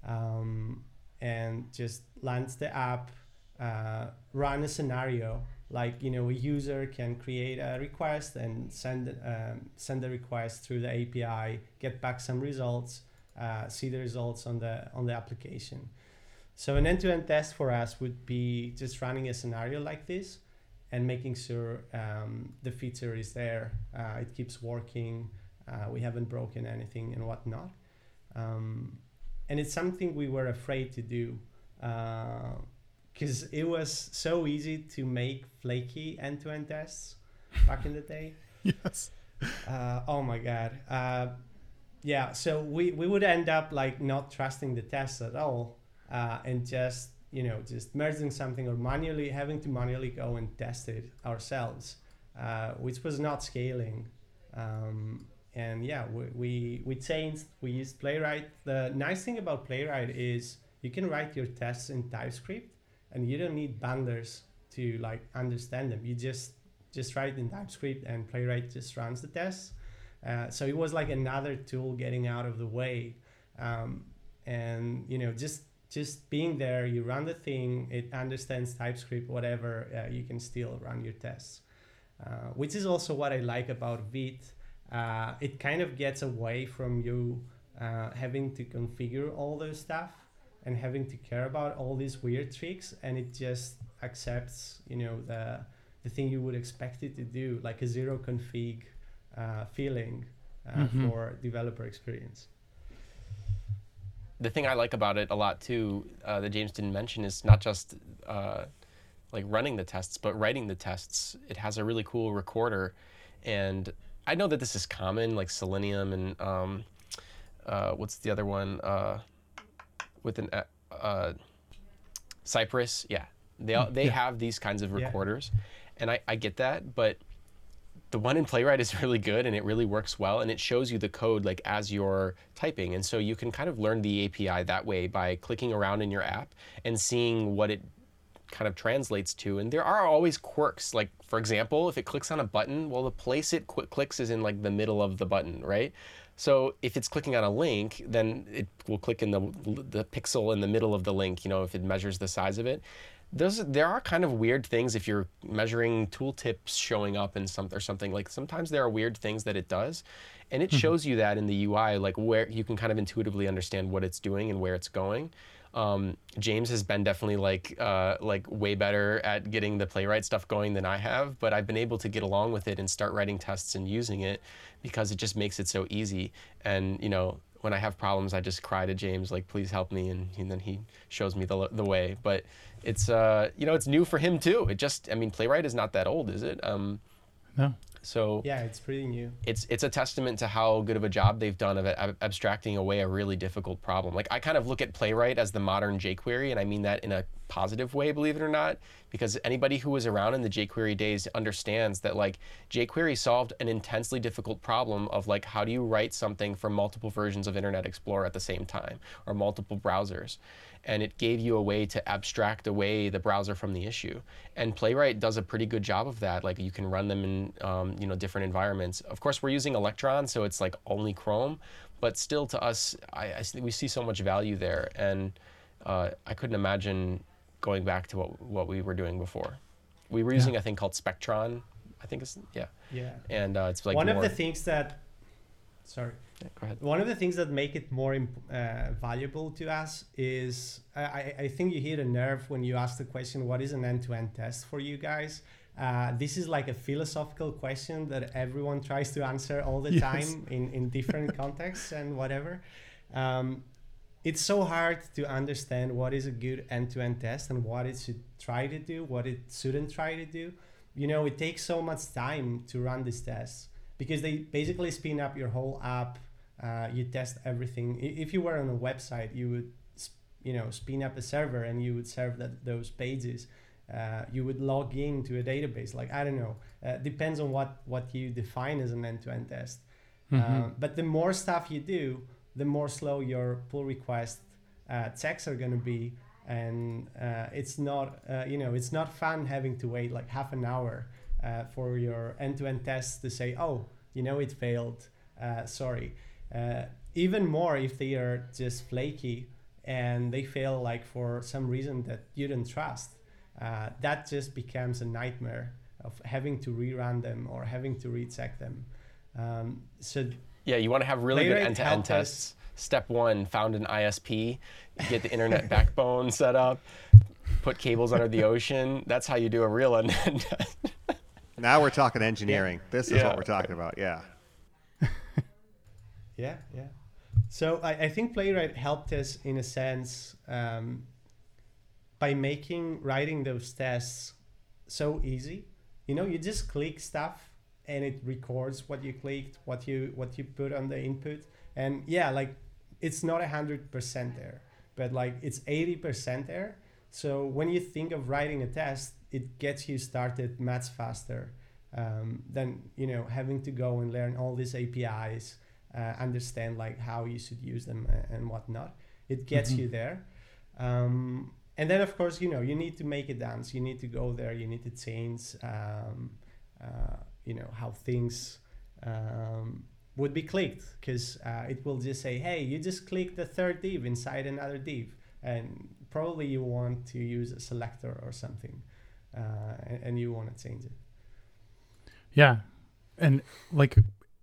um, and just launch the app, uh, run a scenario. Like you know, a user can create a request and send um, send the request through the API, get back some results, uh, see the results on the on the application. So an end-to-end test for us would be just running a scenario like this and making sure um, the feature is there, uh, it keeps working, uh, we haven't broken anything and whatnot. Um, and it's something we were afraid to do because it was so easy to make flaky end-to-end tests back in the day. Yes. Uh, oh my god. Uh, yeah, so we, we would end up like not trusting the tests at all uh, and just you know just merging something or manually having to manually go and test it ourselves, uh, which was not scaling. Um, and yeah, we, we we changed. We used Playwright. The nice thing about Playwright is you can write your tests in TypeScript, and you don't need bundlers to like understand them. You just just write in TypeScript, and Playwright just runs the tests. Uh, so it was like another tool getting out of the way, um, and you know just just being there, you run the thing, it understands TypeScript, whatever, uh, you can still run your tests. uh, which is also what I like about Vite. Uh, it kind of gets away from you uh, having to configure all those stuff and having to care about all these weird tricks, and it just accepts, you know, the the thing you would expect it to do, like a zero config uh, feeling uh, Mhm. for developer experience. The thing I like about it a lot too uh, that James didn't mention is not just uh, like running the tests, but writing the tests. It has a really cool recorder, and I know that this is common, like Selenium and um, uh, what's the other one uh, with an uh, uh, Cypress? Yeah, they all, they have these kinds of Yeah. recorders, and I, I get that, but the one in playwright is really good and it really works well and it shows you the code like as you're typing. And so you can kind of learn the api that way by clicking around in your app and seeing what it kind of translates to. And there are always quirks. Like for example if it clicks on a button well the place it qu- clicks is in like the middle of the button right? So if it's clicking on a link then it will click in the the pixel in the middle of the link you know if it measures the size of it those there are kind of weird things if you're measuring tooltips showing up in some or something like sometimes there are weird things that it does and it shows you that in the UI like where you can kind of intuitively understand what it's doing and where it's going um, James has been definitely like uh, like way better at getting the playwright stuff going than I have, but I've been able to get along with it and start writing tests and using it because it just makes it so easy. And you know, when I have problems, I just cry to James like, "Please help me," and, and then he shows me the the way. But it's uh, you know, it's new for him too. It just, I mean, playwright is not that old, is it? Um, No. So Yeah, it's pretty new. it's it's a testament to how good of a job they've done of ab- abstracting away a really difficult problem. Like I kind of look at Playwright as the modern jQuery, and I mean that in a positive way, believe it or not, because anybody who was around in the jQuery days understands that like jQuery solved an intensely difficult problem of like how do you write something for multiple versions of Internet Explorer at the same time or multiple browsers. And it gave you a way to abstract away the browser from the issue. And Playwright does a pretty good job of that. Like you can run them in um, you know different environments. Of course, we're using Electron, so it's like only Chrome, but still to us, I, I we see so much value there, and uh, I couldn't imagine going back to what what we were doing before. We were using a thing called Spectron. I think it's yeah, Yeah. and uh, it's like One more, of the things that, sorry, Yeah, go ahead. one of the things that make it more imp- uh, valuable to us is I, I- I think you hit a nerve when you ask the question, what is an end-to-end test for you guys? Uh, this is like a philosophical question that everyone tries to answer all the Yes. time in, in different contexts and whatever. Um, it's so hard to understand what is a good end-to-end test and what it should try to do, what it shouldn't try to do. You know, it takes so much time to run these tests because they basically spin up your whole app. Uh, you test everything. If you were on a website, you would, you know, spin up a server and you would serve that those pages. Uh, you would log into a database. Like I don't know, uh, depends on what what you define as an end-to-end test. Uh, but the more stuff you do, the more slow your pull request uh, checks are going to be, and uh, it's not uh, you know it's not fun having to wait like half an hour uh, for your end-to-end tests to say oh you know it failed uh, sorry uh, even more if they are just flaky and they fail like for some reason that you don't trust uh, that just becomes a nightmare of having to rerun them or having to recheck them um, so Yeah, you want to have really good end-to-end helped us- tests. Step one: found an ISP, get the internet backbone set up, put cables under the ocean. That's how you do a real end-to-end test. Now we're talking engineering. This is Yeah. what we're talking about. Yeah. Yeah, yeah. So I, I think Playwright helped us in a sense um, by making writing those tests so easy. You know, you just click stuff and it records what you clicked, what you what you put on the input, and yeah, like it's not a hundred percent there, but like it's eighty percent there. So when you think of writing a test, it gets you started much faster um, than you know having to go and learn all these APIs uh, understand like how you should use them and whatnot. It gets Mhm. you there. Um, and then of course, you know, you need to make a dance. You need to go there. You need to change, um, uh, you know, how things um, would be clicked because uh, it will just say, hey, you just clicked the third div inside another div. And probably you want to use a selector or something uh, and, and you want to change it. Yeah, and like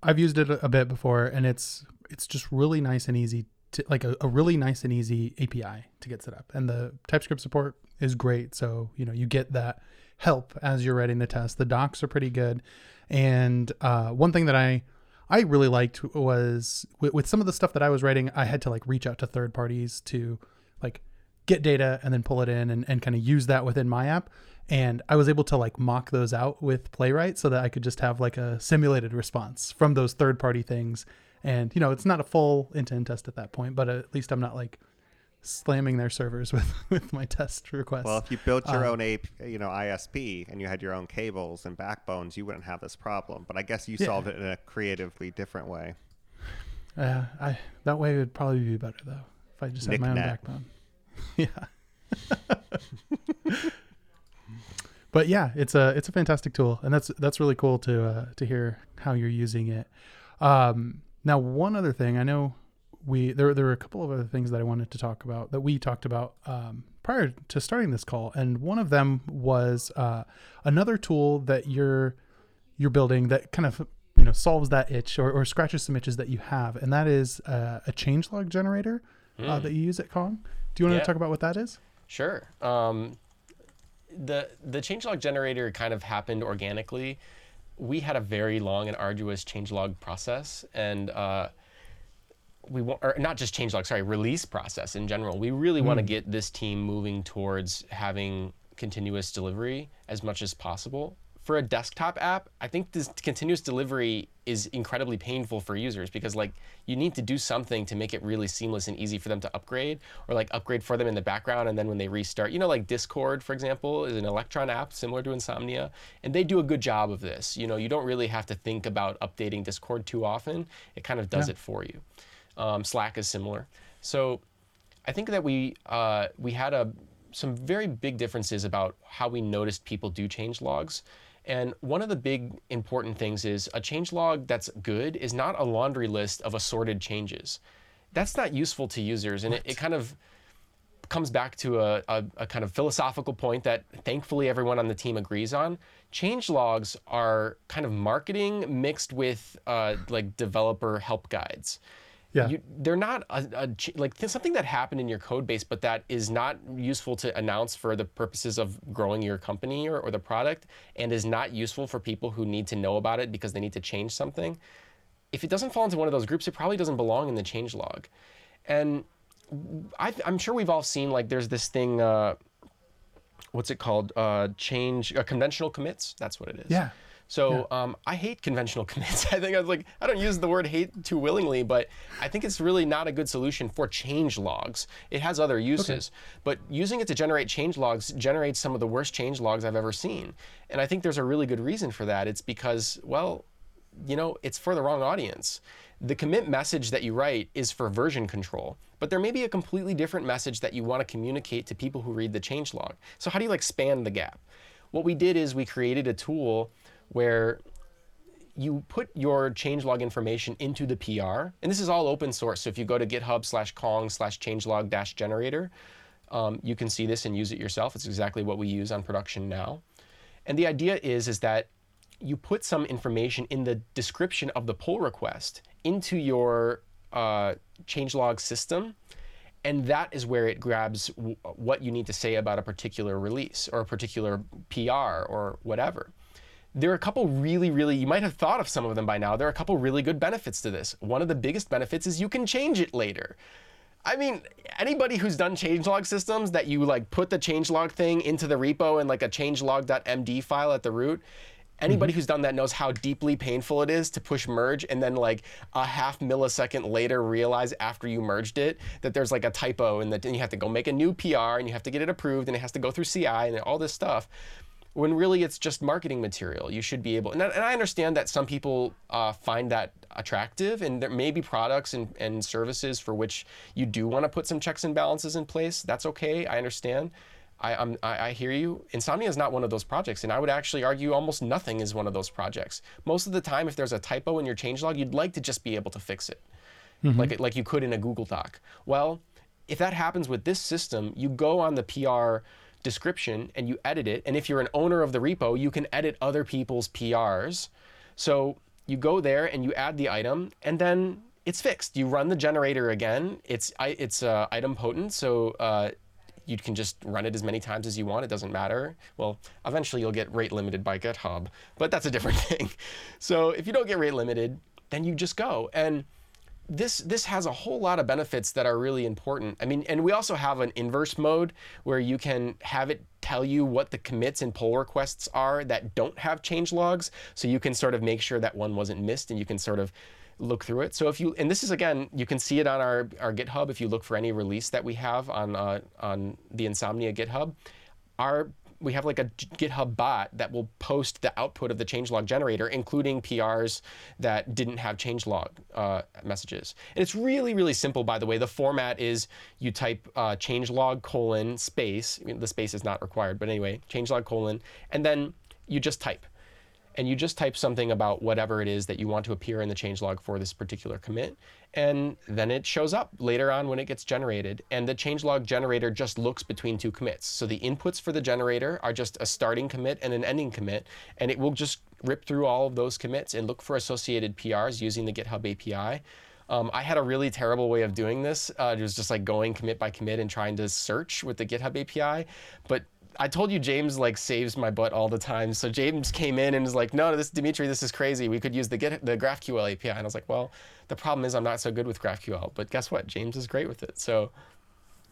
I've used it a bit before, and it's it's just really nice and easy to like a, a really nice and easy API to get set up, and the TypeScript support is great. So you know you get that help as you're writing the test. The docs are pretty good, and uh, one thing that I I really liked was with, with some of the stuff that I was writing, I had to like reach out to third parties to like get data and then pull it in and, and kind of use that within my app. And I was able to like mock those out with Playwright so that I could just have like a simulated response from those third party things. And, you know, it's not a full end to end test at that point, but at least I'm not like slamming their servers with, with my test requests. Well, if you built your Uh, own AP, you know, ISP and you had your own cables and backbones, you wouldn't have this problem. But I guess you Yeah. solved it in a creatively different way. Uh, I that way would probably be better though if I just had my own backbone. yeah. but yeah, it's a it's a fantastic tool, and that's that's really cool to uh, to hear how you're using it. Um, now, one other thing I know we there there were a couple of other things that I wanted to talk about that we talked about um, prior to starting this call, and one of them was uh, another tool that you're you're building that kind of you know solves that itch or, or scratches some itches that you have, and that is uh, a changelog generator uh, that you use at Kong. Do you want Hmm. Yeah. to talk about what that is? Sure. Um, the the changelog generator kind of happened organically. We had a very long and arduous changelog process, and uh, we want, or not just changelog, sorry, release process in general. We really want to get this team moving towards having continuous delivery as much as possible. For a desktop app, I think this continuous delivery is incredibly painful for users because like you need to do something to make it really seamless and easy for them to upgrade or like upgrade for them in the background and then when they restart, you know like Discord for example is an Electron app similar to Insomnia and they do a good job of this. You know, you don't really have to think about updating Discord too often. It kind of does Yeah. it for you. Um, Slack is similar. So I think that we uh, we had a some very big differences about how we noticed people do change logs. And one of the big important things is a change log that's good is not a laundry list of assorted changes. That's not useful to users, and it, it kind of comes back to a, a, a kind of philosophical point that thankfully everyone on the team agrees on. Change logs are kind of marketing mixed with uh, like developer help guides. Yeah. You, they're not a, a like something that happened in your code base, but that is not useful to announce for the purposes of growing your company or, or the product, and is not useful for people who need to know about it because they need to change something. If it doesn't fall into one of those groups, it probably doesn't belong in the change log. And I, I'm sure we've all seen like there's this thing. Uh, what's it called? Uh, change uh, conventional commits. That's what it is. Yeah. So um, I hate conventional commits. I think I was like, I don't use the word hate too willingly, but I think it's really not a good solution for change logs. It has other uses, but using it to generate change logs generates some of the worst change logs I've ever seen. And I think there's a really good reason for that. It's because, well, you know, it's for the wrong audience. The commit message that you write is for version control, but there may be a completely different message that you want to communicate to people who read the change log. So how do you like span the gap? What we did is we created a tool where you put your changelog information into the PR, and this is all open source. So if you go to GitHub slash Kong slash changelog dash generator, um, you can see this and use it yourself. It's exactly what we use on production now. And the idea is is that you put some information in the description of the pull request into your uh, changelog system, and that is where it grabs w- what you need to say about a particular release or a particular PR or whatever. There are a couple really, really, you might have thought of some of them by now. There are a couple really good benefits to this. One of the biggest benefits is you can change it later. I mean, anybody who's done changelog systems that you like put the changelog thing into the repo and like a changelog.md file at the root, anybody mm-hmm. who's done that knows how deeply painful it is to push merge and then like a half millisecond later realize after you merged it that there's like a typo and that you have to go make a new PR and you have to get it approved and it has to go through CI and all this stuff when really it's just marketing material. You should be able, and I, and I understand that some people uh, find that attractive, and there may be products and, and services for which you do want to put some checks and balances in place. That's okay. I understand. I, I'm, I, I hear you. Insomnia is not one of those projects, and I would actually argue almost nothing is one of those projects. Most of the time, if there's a typo in your changelog, you'd like to just be able to fix it, like like you could in a Google Doc. Well, if that happens with this system, you go on the PR description and you edit it. And if you're an owner of the repo, you can edit other people's PRs. So you go there and you add the item, and then it's fixed. You run the generator again. It's it's uh, idempotent, so uh, you can just run it as many times as you want. It doesn't matter. Well, eventually you'll get rate limited by GitHub, but that's a different thing. So if you don't get rate limited, then you just go and this this has a whole lot of benefits that are really important. I mean, and we also have an inverse mode where you can have it tell you what the commits and pull requests are that don't have change logs, so you can sort of make sure that one wasn't missed, and you can sort of look through it. So if you and this is again, you can see it on our our GitHub if you look for any release that we have on uh, on the Insomnia GitHub. Our we have like a GitHub bot that will post the output of the changelog generator, including PRs that didn't have changelog uh, messages. And it's really, really simple, by the way. The format is you type uh, changelog colon space. I mean, the space is not required, but anyway, changelog colon, and then you just type and you just type something about whatever it is that you want to appear in the changelog for this particular commit, and then it shows up later on when it gets generated. And the changelog generator just looks between two commits. So the inputs for the generator are just a starting commit and an ending commit, and it will just rip through all of those commits and look for associated PRs using the GitHub API. Um, I had a really terrible way of doing this. Uh, it was just like going commit by commit and trying to search with the GitHub API. But I told you James like saves my butt all the time. So James came in and was like, "No, this Dimitri, this is crazy. We could use the Git, the GraphQL API." And I was like, "Well, the problem is I'm not so good with GraphQL, but guess what? James is great with it." So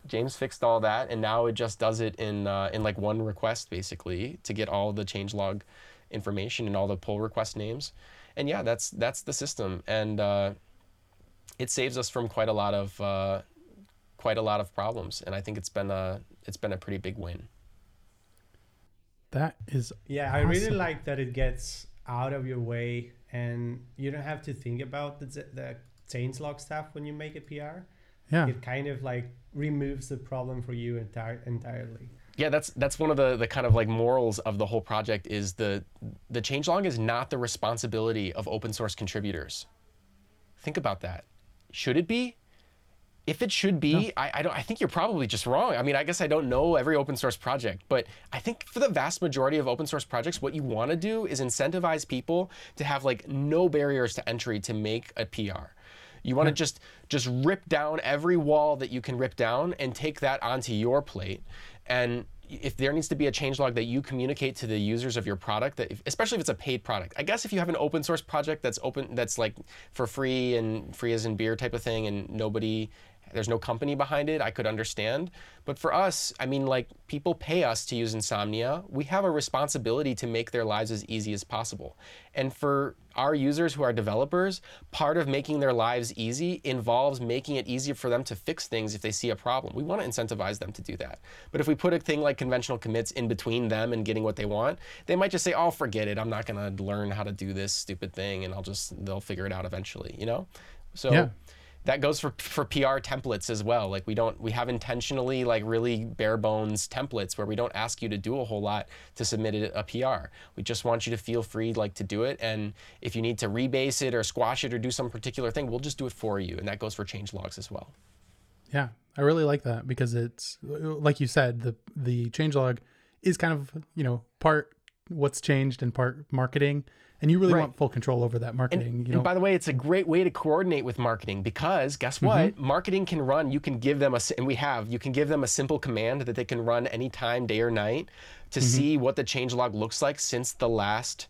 James fixed all that, and now it just does it in uh, in like one request basically to get all the changelog information and all the pull request names. And yeah, that's that's the system, and uh, it saves us from quite a lot of uh, quite a lot of problems. And I think it's been a it's been a pretty big win. That is Yeah, I really like that it gets out of your way and you don't have to think about the, the changelog stuff when you make a PR. yeah. It kind of like removes the problem for you entire, entirely. Yeah, that's that's one of the the kind of like morals of the whole project is the the changelog is not the responsibility of open source contributors. Think about that. Should it be? If it should be, I, I don't. I think you're probably just wrong. I mean, I guess I don't know every open source project, but I think for the vast majority of open source projects, what you want to do is incentivize people to have like no barriers to entry to make a PR. You want to just just rip down every wall that you can rip down and take that onto your plate. And if there needs to be a changelog that you communicate to the users of your product, that if, especially if it's a paid product. I guess if you have an open source project that's open, that's like for free and free as in beer type of thing, and nobody there's no company behind it, I could understand. But for us, I mean, like people pay us to use Insomnia. We have a responsibility to make their lives as easy as possible. And for our users who are developers, part of making their lives easy involves making it easier for them to fix things if they see a problem. We want to incentivize them to do that. But if we put a thing like conventional commits in between them and getting what they want, they might just say, "Oh, forget it. I'm not going to learn how to do this stupid thing and I'll just they'll figure it out eventually," you know? So Yeah. That goes for for PR templates as well. Like we don't we have intentionally like really bare bones templates where we don't ask you to do a whole lot to submit a, PR. We just want you to feel free like to do it and if you need to rebase it or squash it or do some particular thing, we'll just do it for you and that goes for change logs as well. Yeah, I really like that because it's like you said, the the changelog is kind of you know part what's changed and part marketing, and you really Right. want full control over that marketing. And, you and by the way, it's a great way to coordinate with marketing because guess what? Marketing can run. You can give them a, and we have. You can give them a simple command that they can run anytime, day or night, to see what the changelog looks like since the last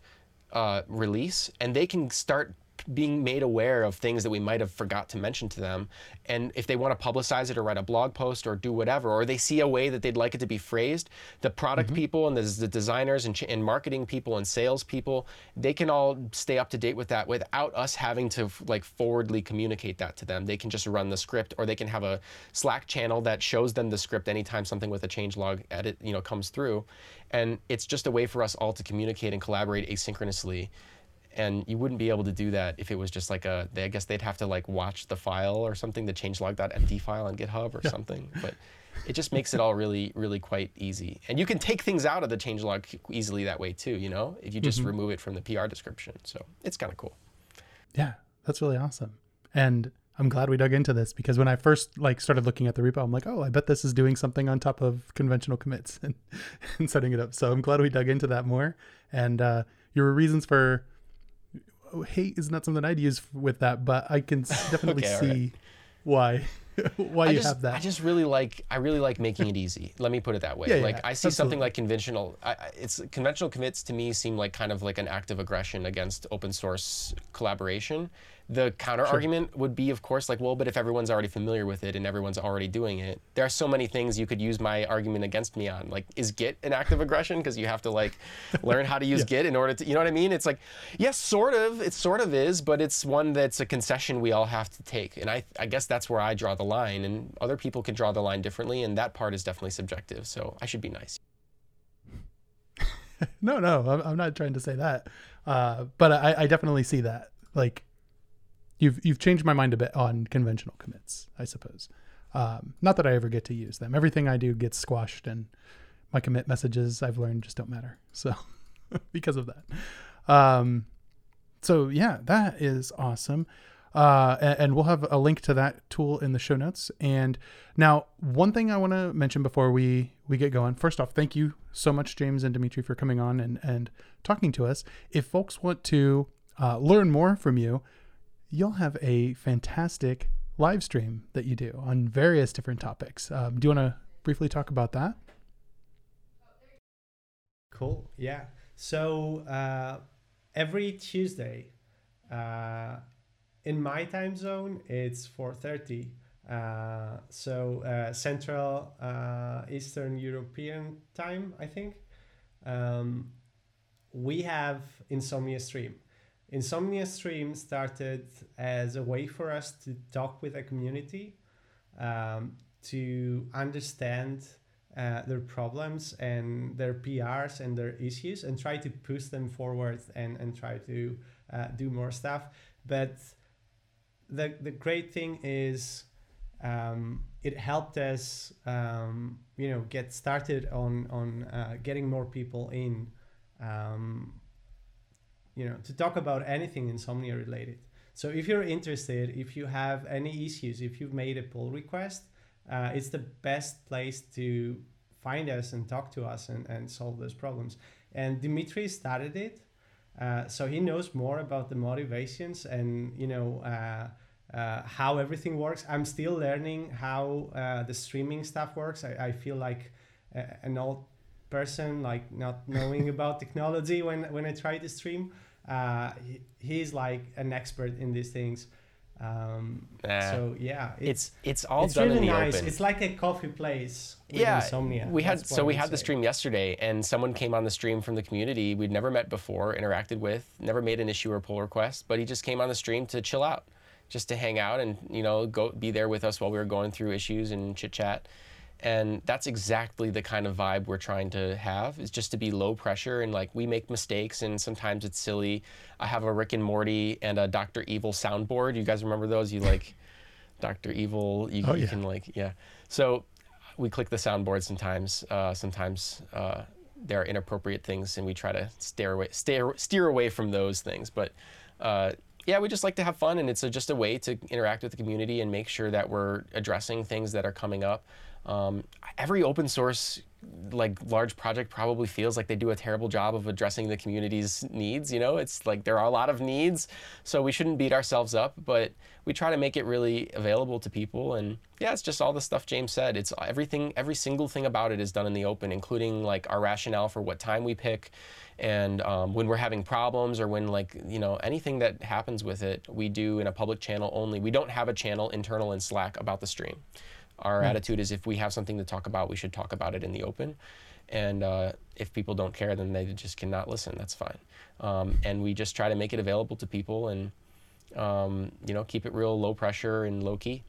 uh, release, and they can start being made aware of things that we might have forgot to mention to them. And if they want to publicize it or write a blog post or do whatever, or they see a way that they'd like it to be phrased, the product mm-hmm. people and the, the designers and, and marketing people and sales people, they can all stay up to date with that without us having to like forwardly communicate that to them. They can just run the script or they can have a Slack channel that shows them the script anytime something with a change log edit, you know, comes through. And it's just a way for us all to communicate and collaborate asynchronously and you wouldn't be able to do that if it was just like a they, i guess they'd have to like watch the file or something the changelog.md file on github or something but it just makes it all really really quite easy and you can take things out of the changelog easily that way too you know if you just remove it from the pr description so it's kind of cool yeah, that's really awesome. And I'm glad we dug into this because when I first like started looking at the repo, I'm like, oh, I bet this is doing something on top of conventional commits and, and setting it up. So I'm glad we dug into that more. And uh, your reasons for Oh, hate is not something I'd use with that, but I can definitely Okay, see right. why why I you just, have that. I just really like I really like making it easy. Let me put it that way. Yeah, yeah, like I see absolutely. something like conventional. I- it's conventional commits to me seem like kind of like an act of aggression against open source collaboration. The counter argument would be, of course, like, well, but if everyone's already familiar with it and everyone's already doing it, there are so many things you could use my argument against me on. Like, is Git an act of aggression because you have to like learn how to use Git in order to, you know what I mean? It's like, yes, sort of. It sort of is, but it's one that's a concession we all have to take. And I, I guess that's where I draw the line, and other people can draw the line differently, and that part is definitely subjective. So I should be nice. no, no, I'm, I'm not trying to say that. Uh, but I, I definitely see that. Like, you've you've changed my mind a bit on conventional commits, I suppose. Um, not that I ever get to use them. Everything I do gets squashed, and my commit messages I've learned just don't matter. So, because of that. Um, so yeah, that is awesome. Uh, a- and, we'll have a link to that tool in the show notes. And now, one thing I want to mention before we we get going. First off, thank you so much, James and Dimitri, for coming on and and talking to us. If folks want to uh, learn more from you, you'll have a fantastic live stream that you do on various different topics. Um, do you want to briefly talk about that? Cool. Yeah. So uh, every Tuesday, uh, in my time zone, it's four thirty. Uh, so uh, Central uh, Eastern European time, I think. Um, we have Insomnia Stream. Insomnia Stream started as a way for us to talk with a community, um, to understand uh, their problems and their PRs and their issues and try to push them forward and, and try to uh, do more stuff. But the, the great thing is um, it helped us, um, you know, get started on, on uh, getting more people in, um, you know, to talk about anything insomnia related. So if you're interested, if you have any issues, if you've made a pull request, uh, it's the best place to find us and talk to us and, and solve those problems. And Dimitri started it, uh, so he knows more about the motivations and you know uh, uh, how everything works. I'm still learning how uh, the streaming stuff works. I, I feel like uh, an old person, like not knowing about technology when when I try to stream. Uh, he, he's like an expert in these things. Um, Nah. so yeah, It's it's all it's done really in the nice. open. It's like a coffee place. With yeah, insomnia. we had so we would had the stream yesterday, and someone came on the stream from the community we'd never met before, interacted with, never made an issue or pull request, but he just came on the stream to chill out, just to hang out and you know go be there with us while we were going through issues and chit chat. And that's exactly the kind of vibe we're trying to have is just to be low pressure and like we make mistakes and sometimes it's silly. I have a Rick and Morty and a Dr. Evil soundboard. You guys remember those? You like Dr. Evil, you, Oh, you yeah. can like yeah. So we click the soundboard sometimes. Uh, sometimes uh, there are inappropriate things, and we try to steer away, steer, steer away from those things. But uh, yeah, we just like to have fun, and it's a, just a way to interact with the community and make sure that we're addressing things that are coming up. Um, every open source like large project probably feels like they do a terrible job of addressing the community's needs you know? It's like there are a lot of needs so we shouldn't beat ourselves up but we try to make it really available to people and yeah it's just all the stuff james said. It's everything every single thing about it is done in the open including like our rationale for what time we pick and um, when we're having problems or when like you know anything that happens with it we do in a public channel only. We don't have a channel internal in slack about the stream our attitude is if we have something to talk about, we should talk about it in the open. And uh, if people don't care, then they just cannot listen. That's fine. Um, and we just try to make it available to people and, um, you know, keep it real low pressure and low key.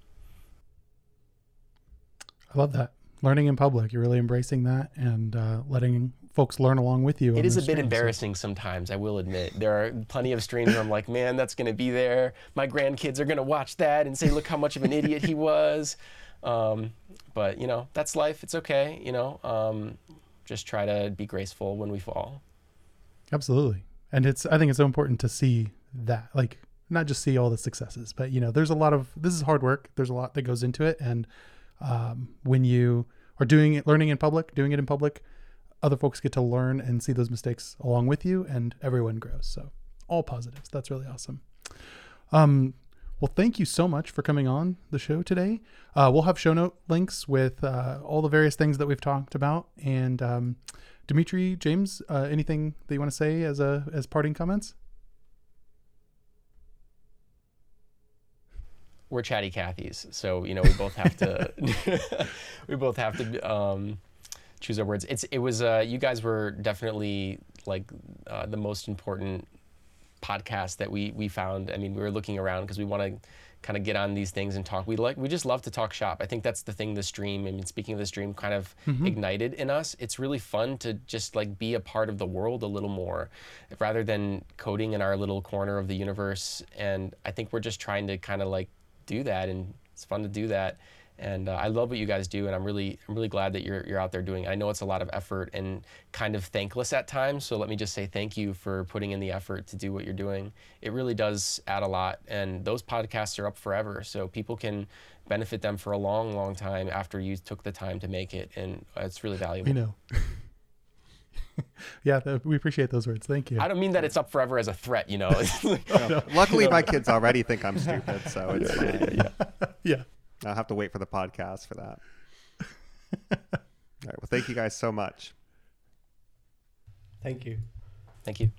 I love that. Learning in public, you're really embracing that and uh, letting folks learn along with you. It is a bit streams. So- embarrassing sometimes, I will admit. There are plenty of streams where I'm like, man, that's going to be there. My grandkids are going to watch that and say, look how much of an idiot he was. Um, but, you know, that's life. It's okay. You know, um, just try to be graceful when we fall. Absolutely. And it's I think it's so important to see that. Like not just see all the successes, but you know, there's a lot of this is hard work. There's a lot that goes into it, and um, when you are doing it, learning in public, doing it in public, other folks get to learn and see those mistakes along with you, and everyone grows. So all positives. That's really awesome. Um, well, thank you so much for coming on the show today. Uh, we'll have show note links with uh, all the various things that we've talked about. And um, Dimitri, James, uh, anything that you want to say as a as parting comments? we're chatty Cathy's, so you know we both have to we both have to um, choose our words. It's it was uh, you guys were definitely like uh, the most important podcast that we we found. I mean, we were looking around because we want to kind of get on these things and talk. We like we just love to talk shop. I think that's the thing the stream. I mean, speaking of the stream, kind of mm-hmm. ignited in us. It's really fun to just like be a part of the world a little more, rather than coding in our little corner of the universe. And I think we're just trying to kind of like do that, and it's fun to do that. And uh, I love what you guys do, and I'm really, I'm really glad that you're, you're out there doing. It. I know it's a lot of effort and kind of thankless at times. So let me just say thank you for putting in the effort to do what you're doing. It really does add a lot, and those podcasts are up forever, so people can benefit them for a long, long time after you took the time to make it, and it's really valuable. We know. yeah, th- we appreciate those words. Thank you. I don't mean that it's up forever as a threat, you know. Luckily, my kids already think I'm stupid, so it's fine. yeah. I'll have to wait for the podcast for that. All right. Well, thank you guys so much. Thank you. Thank you.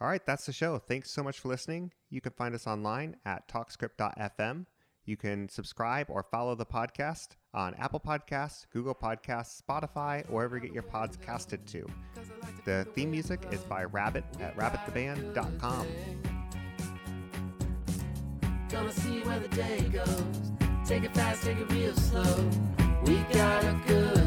All right, that's the show. Thanks so much for listening. You can find us online at talkscript.fm. You can subscribe or follow the podcast on Apple Podcasts, Google Podcasts, Spotify, or wherever you get your pods casted to. The theme music is by Rabbit at rabbittheband.com. Gonna see where the day goes. Take it fast, take it real slow. We got a good